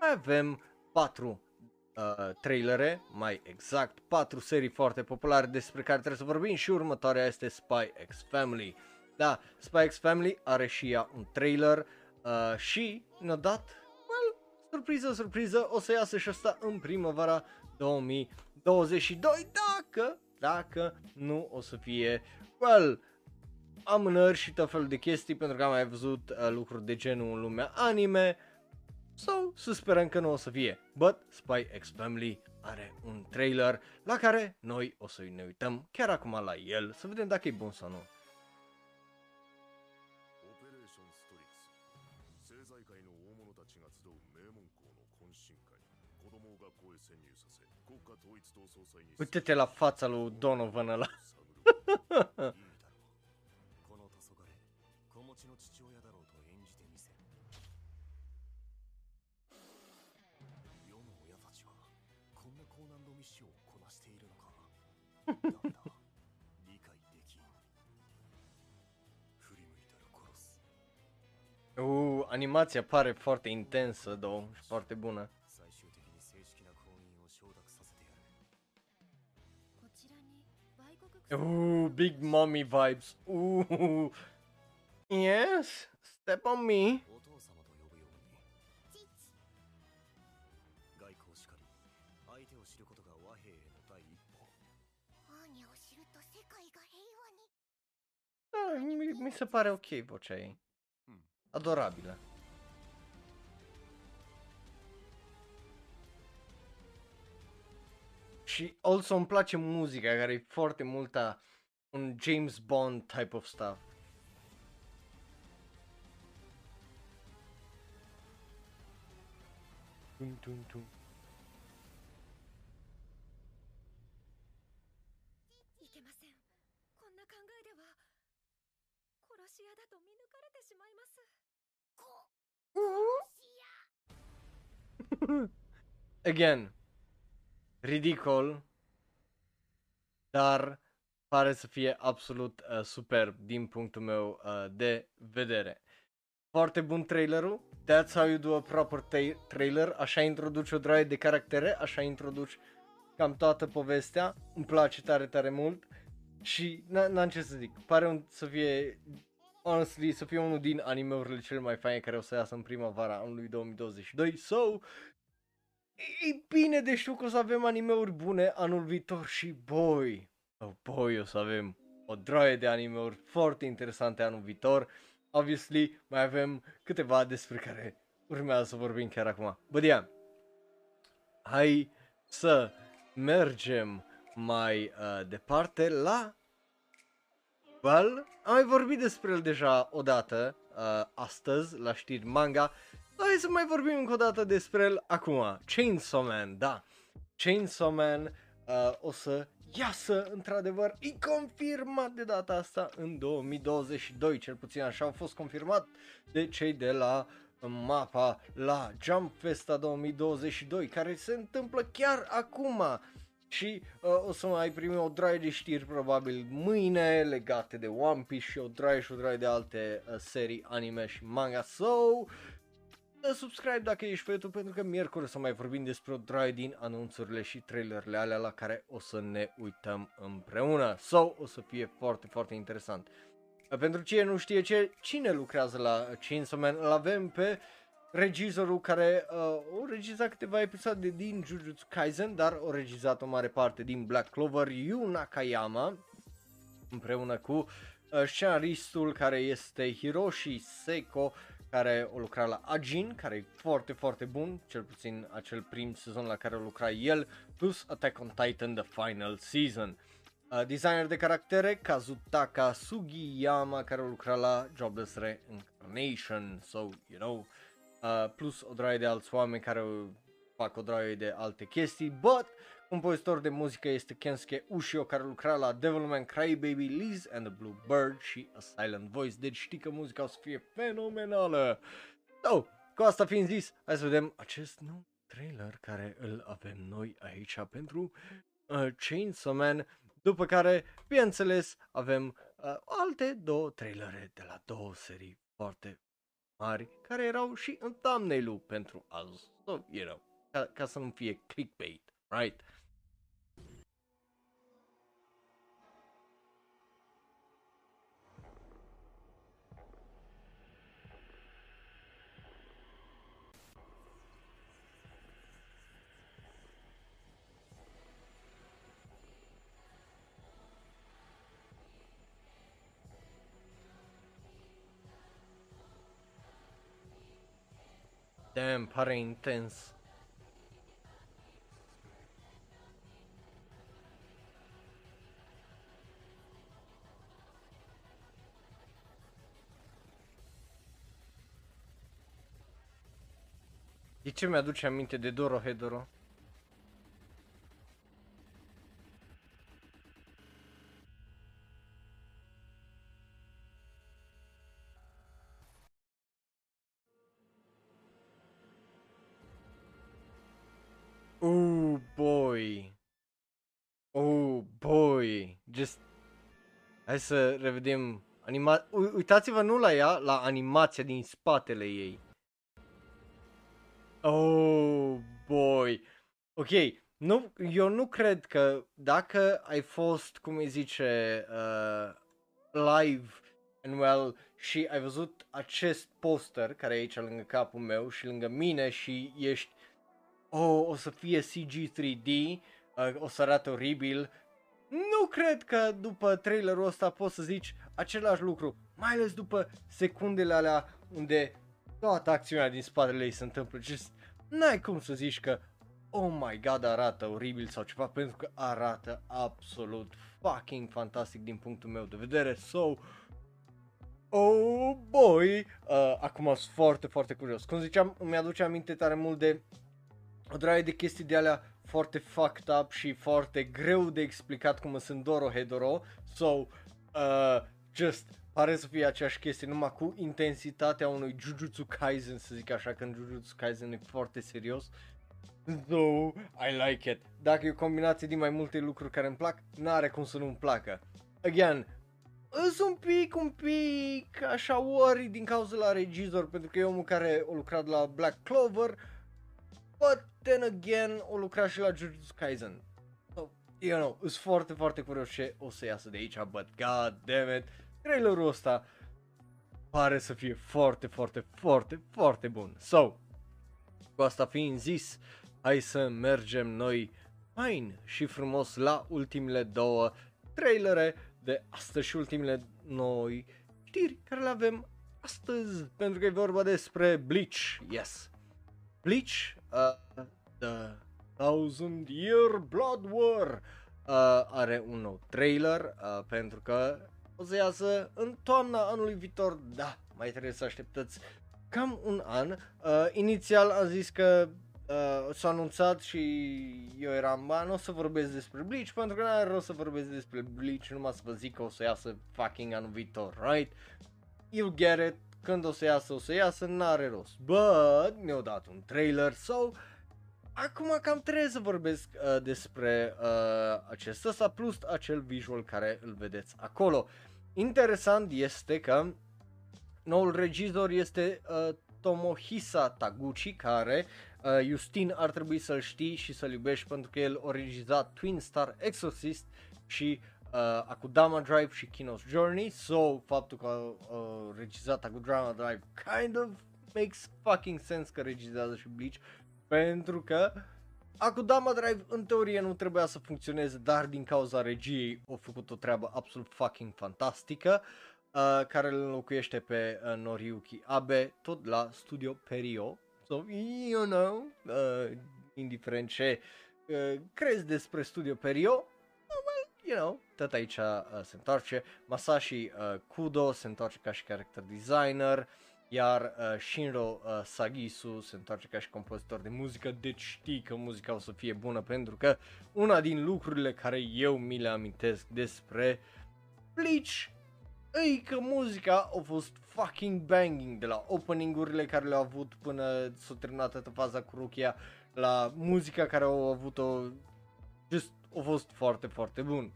mai avem 4 uh, trailere, mai exact 4 serii foarte populare despre care trebuie să vorbim și următoarea este Spy X Family. Da, Spy X Family are și ea un trailer uh, și ne-a dat, well, surpriză, surpriză, o să iasă și asta în primăvara 2022, dacă, dacă nu o să fie, well, amânări și tot felul de chestii pentru că am mai văzut uh, lucruri de genul în lumea anime sau să sperăm că nu o să fie. But Spy X Family are un trailer la care noi o să ne uităm chiar acum la el să vedem dacă e bun sau nu. Uite-te la fața lui Donovan ăla. Uh, animația pare foarte intensă, două, și foarte bună. Uh, big mommy vibes. Uh, yes, step on me. Ah, mi, mi se pare ok vocea ei. Hmm. Adorabilă. Și also îmi place muzica care e foarte multă un James Bond type of stuff. Tum, tum, tum. Again, ridicol, dar pare să fie absolut uh, superb din punctul meu uh, de vedere. Foarte bun trailerul, that's how you do a proper ta- trailer, așa introduci o draie de caractere, așa introduci cam toată povestea, îmi place tare, tare mult. Și n- n-am ce să zic, pare un, să fie, honestly, să fie unul din animeurile cele mai faine care o să iasă în primăvara anului 2022, so, E bine de știu că o să avem animeuri bune anul viitor și boy, oh boy, o să avem o droaie de animeuri foarte interesante anul viitor. Obviously, mai avem câteva despre care urmează să vorbim chiar acum. But yeah, hai să mergem mai uh, departe la Well, am mai vorbit despre el deja odată, uh, astăzi, la știri manga, Hai să mai vorbim încă o dată despre el acum. Chainsaw Man, da. Chainsaw Man uh, o să iasă într-adevăr, e confirmat de data asta în 2022, cel puțin așa au fost confirmat de cei de la mapa la Jump Festa 2022, care se întâmplă chiar acum. Și uh, o să mai primim o draie de știri probabil mâine legate de One Piece și o draie și o draie de alte uh, serii anime și manga. So, dă subscribe dacă ești pe YouTube pentru că miercuri o să mai vorbim despre o draie din anunțurile și trailerele alea la care o să ne uităm împreună. So, o să fie foarte, foarte interesant. Uh, Pentru cine nu știe ce, cine lucrează la Chainsaw Man, îl avem pe regizorul care uh, a regizat câteva episoade din Jujutsu Kaisen, dar a regizat o mare parte din Black Clover, Yu Nakayama. împreună cu uh, scenaristul care este Hiroshi Seiko, care o lucra la Ajin, care e foarte, foarte bun, cel puțin acel prim sezon la care o lucra el, plus Attack on Titan The Final Season. Uh, designer de caractere, Kazutaka Sugiyama, care o lucra la Jobless Reincarnation, so, you know, uh, plus o draie de alți oameni care fac o draie de alte chestii, but compozitor de muzică este Kensuke Ushio, care lucra la Devilman Crybaby, Liz and the Blue Bird și A Silent Voice, deci știi că muzica o să fie fenomenală. So, cu asta fiind zis, hai să vedem acest nou trailer care îl avem noi aici pentru uh, Chainsaw Man, după care, bineînțeles, avem uh, alte două trailere de la două serii foarte mari care erau și în thumbnail-ul pentru azi. So, you know, ca, ca să nu fie clickbait, right? Damn, pare intens. De ce mi-aduce aminte de Doro Hedoro? Hai să revedem anima... U- uitați-vă nu la ea, la animația din spatele ei. Oh boy. Ok, nu, eu nu cred că dacă ai fost, cum îi zice, uh, live and well și ai văzut acest poster care e aici lângă capul meu și lângă mine și ești oh, o să fie CG 3D, uh, o să arate oribil. Nu cred că după trailerul ăsta poți să zici același lucru, mai ales după secundele alea unde toată acțiunea din spatele ei se întâmplă. Just, n-ai cum să zici că oh my god arată oribil sau ceva pentru că arată absolut fucking fantastic din punctul meu de vedere. So, oh boy, uh, acum sunt foarte, foarte curios. Cum ziceam, îmi aduce aminte tare mult de o draie de chestii de alea foarte fucked up și foarte greu de explicat cum sunt Doro Hedoro. So, uh, just pare să fie aceeași chestie, numai cu intensitatea unui Jujutsu Kaisen, să zic așa, că în Jujutsu Kaisen e foarte serios. So, I like it. Dacă e o combinație din mai multe lucruri care îmi plac, n-are cum să nu-mi placă. Again, îs un pic, un pic așa worry din cauza la regizor, pentru că e omul care a lucrat la Black Clover, but then again, o lucra și la Jujutsu Kaisen. So, you know, sunt foarte, foarte curios ce o să iasă de aici, but god damn it, trailerul ăsta pare să fie foarte, foarte, foarte, foarte bun. So, cu asta fiind zis, hai să mergem noi fain și frumos la ultimele două trailere de astăzi și ultimele noi știri care le avem astăzi, pentru că e vorba despre Bleach, yes. Bleach, uh, The Thousand Year Blood War, uh, are un nou trailer, uh, pentru că o să iasă în toamna anului viitor, da, mai trebuie să așteptați cam un an. Uh, inițial am zis că uh, s-a anunțat și eu eram, ba, nu o să vorbesc despre Bleach, pentru că n-are rost să vorbesc despre Bleach, numai să vă zic că o să iasă fucking anul viitor, right? You get it, când o să iasă, o să iasă, n-are rost. But, mi-au dat un trailer, so, acum cam trebuie să vorbesc uh, despre uh, acest ăsta, plus acel visual care îl vedeți acolo. Interesant este că noul regizor este uh, Tomohisa Taguchi, care uh, Justin ar trebui să-l știi și să-l iubești pentru că el a regizat Twin Star Exorcist și uh, Akudama Drive și Kino's Journey, so faptul că a uh, regizat Akudama Drive kind of makes fucking sense că regizează și Bleach, pentru că Akudama Drive în teorie nu trebuia să funcționeze, dar din cauza regiei au făcut o treabă absolut fucking fantastică, uh, care îl înlocuiește pe uh, Noriyuki Abe, tot la Studio Perio. So, you know, uh, indiferent ce uh, crezi despre Studio Perio, uh, well, you know, tot aici uh, se întoarce. Masashi uh, Kudo se întoarce ca și character designer, iar uh, Shinro uh, Sagisu se întoarce ca și compozitor de muzică, deci știi că muzica o să fie bună pentru că una din lucrurile care eu mi le amintesc despre Bleach e că muzica a fost fucking banging de la opening-urile care le-au avut până s-a terminat toată faza cu Rukia la muzica care au avut-o just a fost foarte, foarte bun.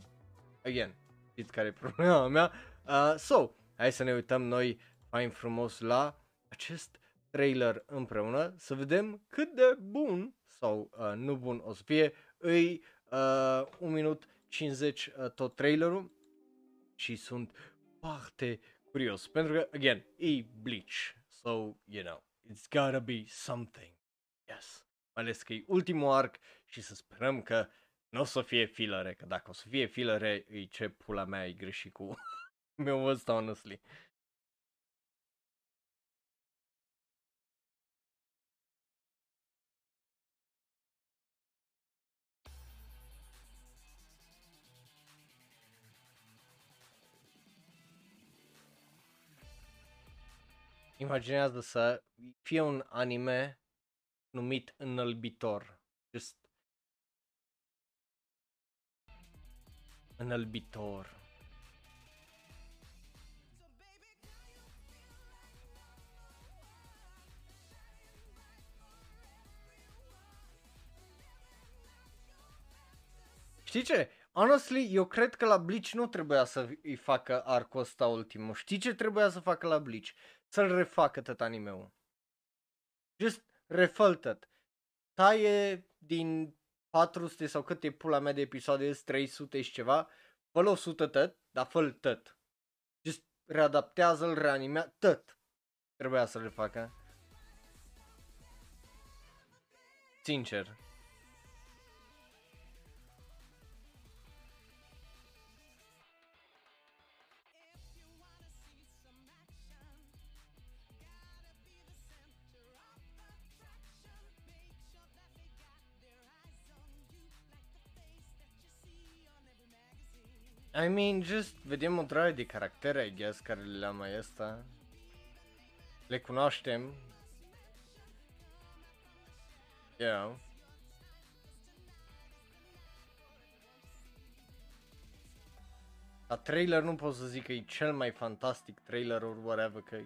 Again, știți care e problema mea? Uh, so, hai să ne uităm noi fain frumos la acest trailer împreună, să vedem cât de bun sau uh, nu bun o să fie. Îi uh, 1 minut 50 uh, tot trailerul și sunt foarte curios pentru că, again, e Bleach, so, you know, it's gotta be something. Yes, mai ales că e ultimul arc și să sperăm că nu o să fie filere, că dacă o să fie filere, e ce pula mea e greșit cu meu ăsta, honestly. Imaginează să fie un anime numit Înălbitor. Just Înălbitor. Știi ce? Honestly, eu cred că la Bleach nu trebuia să îi facă arcul ăsta ultimul. Știi ce trebuia să facă la Bleach? Să-l refacă tot animeul. Just refă tot. Taie din 400 sau câte pula mea de episoade, 300 și ceva, fă 100 tot, dar fă tot. Just readaptează-l, reanimea, tot. Trebuia să-l refacă. Sincer. I mean, just vedem o draie de caractere, I guess, care le am mai ăsta. Le cunoaștem. You know. La trailer nu pot să zic că e cel mai fantastic trailer or whatever, că e...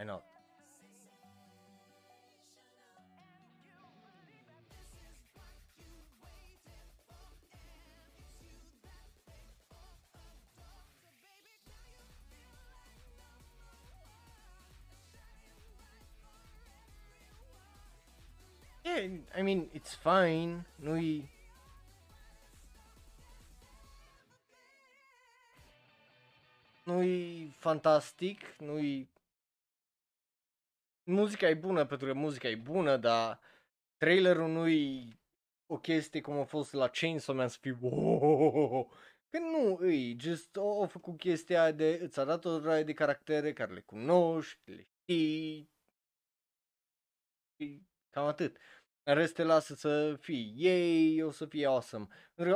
I know. Yeah, I mean, it's fine. Nu-i... Nu-i fantastic, nu-i... Muzica e bună pentru că muzica e bună, dar trailerul nu-i o chestie cum a fost la Chainsaw Man să fii wow, Că nu îi, just o, o făcut chestia de, îți a dat o draie de caractere care le cunoști, le știi, și cam atât. În rest te lasă să fii ei, o să fie awesome.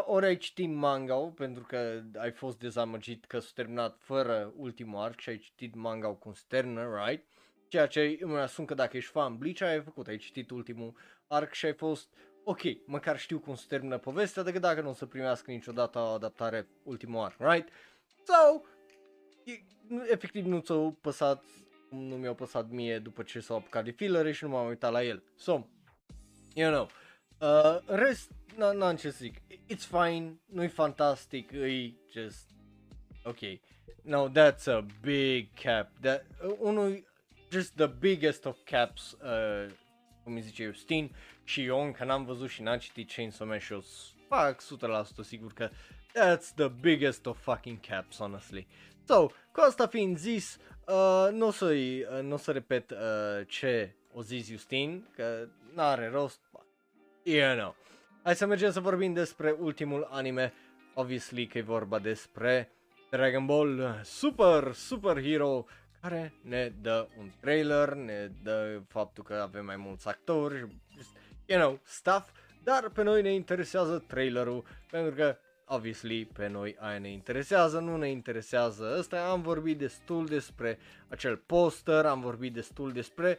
Ori ai citit manga pentru că ai fost dezamăgit că s-a terminat fără ultimul arc și ai citit manga cum se termină, right? Ceea ce îmi asum că dacă ești fan Bleach ai făcut, ai citit ultimul arc și ai fost ok, măcar știu cum se termină povestea decât dacă nu o să primească niciodată o adaptare ultimul arc, right? So, e, efectiv nu ți-au păsat, nu mi-au păsat mie după ce s-au apucat de fillere și nu m-am uitat la el. So, you know, uh, rest, n-am ce să zic, it's fine, nu-i fantastic, e just, ok. No, that's a big cap, that, uh, unul, just the biggest of caps, uh, cum îi zice Justin, și eu încă n-am văzut și n-am citit Chainsaw Man și eu fac 100% sigur că that's the biggest of fucking caps, honestly. So, cu asta fiind zis, uh, nu o să-i, uh, n-o să repet uh, ce o zis Justin, că n-are rost, you know. Hai să mergem să vorbim despre ultimul anime, obviously că e vorba despre Dragon Ball Super Super Hero care ne dă un trailer, ne dă faptul că avem mai mulți actori, you know, stuff, dar pe noi ne interesează trailerul pentru că obviously pe noi aia ne interesează, nu ne interesează ăsta, am vorbit destul despre acel poster, am vorbit destul despre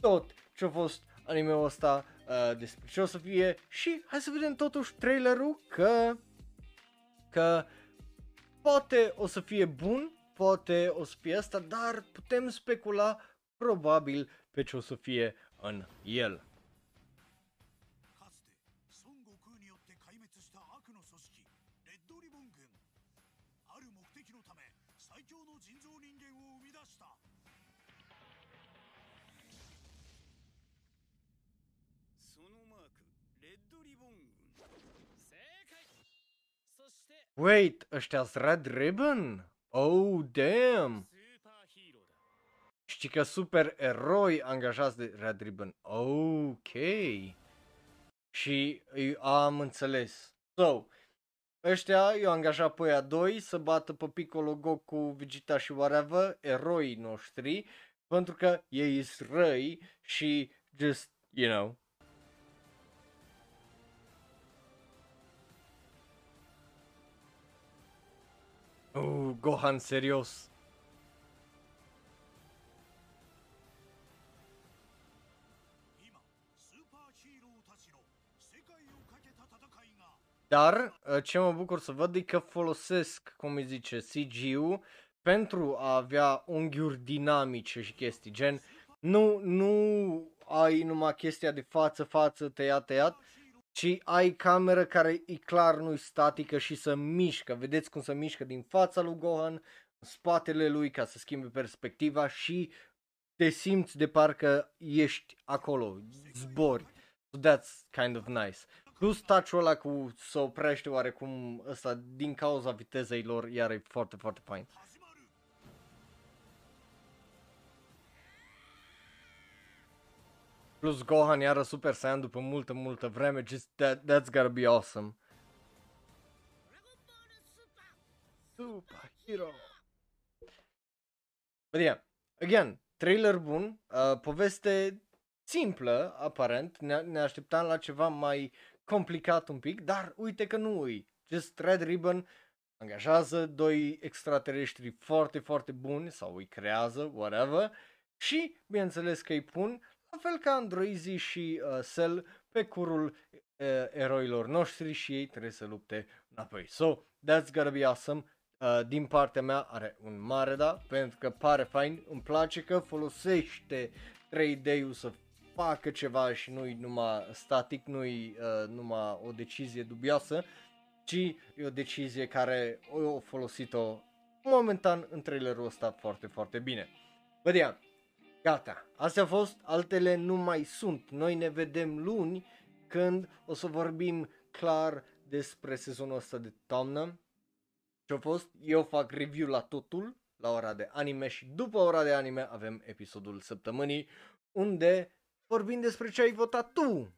tot ce a fost anime-ul ăsta, uh, despre ce o să fie și hai să vedem totuși trailerul că că poate o să fie bun, poate o să fie asta, dar putem specula probabil pe ce o să fie în el. Wait, ăștia Red Ribbon? Oh, damn! Știi că super eroi angajați de Red Ribbon. Ok. Și am înțeles. So, ăștia i-au angajat pe ea doi să bată pe Piccolo, Goku, Vegeta și whatever, eroii noștri, pentru că ei sunt răi și just, you know, Uh, Gohan serios. Dar uh, ce mă bucur să văd e că folosesc, cum îi zice, CGU, pentru a avea unghiuri dinamice și chestii, gen nu, nu ai numai chestia de față-față tăiat-tăiat, ci ai cameră care e clar nu statică și să mișcă. Vedeți cum se mișcă din fața lui Gohan, în spatele lui ca să schimbe perspectiva și te simți de parcă ești acolo, zbori. So that's kind of nice. Plus touch-ul ăla cu să oprește oarecum ăsta din cauza vitezei lor, iar e foarte, foarte fain. Plus Gohan iară Super Saiyan după multă, multă vreme, just that, that's gotta be awesome. Super Hero. But yeah, again, trailer bun, uh, poveste simplă, aparent, ne, ne așteptam la ceva mai complicat un pic, dar uite că nu e. Just Red Ribbon angajează doi extraterestri foarte, foarte buni sau îi creează, whatever, și bineînțeles că îi pun, la fel ca androizii și uh, Cell, pe curul uh, eroilor noștri și ei trebuie să lupte înapoi. So, that's gonna be awesome. Uh, din partea mea are un mare da, pentru că pare fain, îmi place că folosește 3D-ul să facă ceva și nu-i numai static, nu-i uh, numai o decizie dubioasă, ci e o decizie care o a folosit-o momentan în trailerul ăsta foarte, foarte bine. Vedea, gata, astea au fost, altele nu mai sunt. Noi ne vedem luni când o să vorbim clar despre sezonul ăsta de toamnă. Ce a fost? Eu fac review la totul, la ora de anime și după ora de anime avem episodul săptămânii unde vorbim despre ce ai votat tu.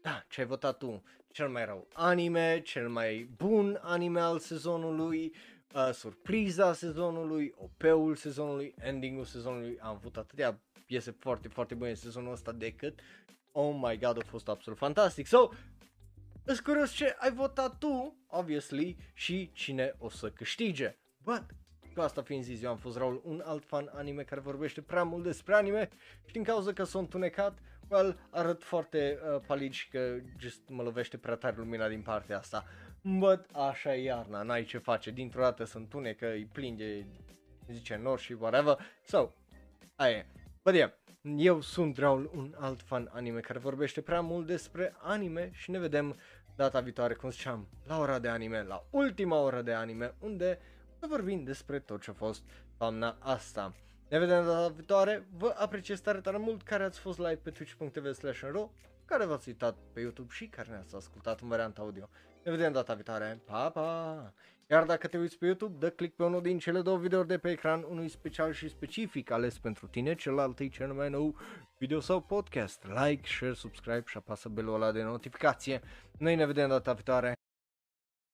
Da, ce ai votat tu. Cel mai rău anime, cel mai bun anime al sezonului, uh, surpriza sezonului, OP-ul sezonului, ending-ul sezonului. Am avut atâtea piese foarte, foarte bune în sezonul ăsta decât Oh my god, a fost absolut fantastic. So, Îs curios ce ai votat tu, obviously, și cine o să câștige. But, cu asta fiind zis, eu am fost Raul, un alt fan anime care vorbește prea mult despre anime și din cauza că sunt întunecat, well, arăt foarte uh, palid și că just mă lovește prea tare lumina din partea asta. But, așa e iarna, n-ai ce face, dintr-o dată se întunecă, îi plin de, zice, nor și whatever. So, aia e. But yeah, eu sunt Raul, un alt fan anime care vorbește prea mult despre anime și ne vedem data viitoare, cum ziceam, la ora de anime, la ultima oră de anime, unde să vorbim despre tot ce a fost toamna asta. Ne vedem data viitoare, vă apreciez tare, tare mult care ați fost live pe twitch.tv slash care v-ați uitat pe YouTube și care ne-ați ascultat în varianta audio Ne vedem data viitoare. Pa, pa! Iar dacă te uiți pe YouTube, dă click pe unul din cele două videouri de pe ecran, unul special și specific ales pentru tine, celălalt e cel mai nou video sau podcast. Like, share, subscribe și apasă belul ăla de notificație. Noi ne vedem data viitoare.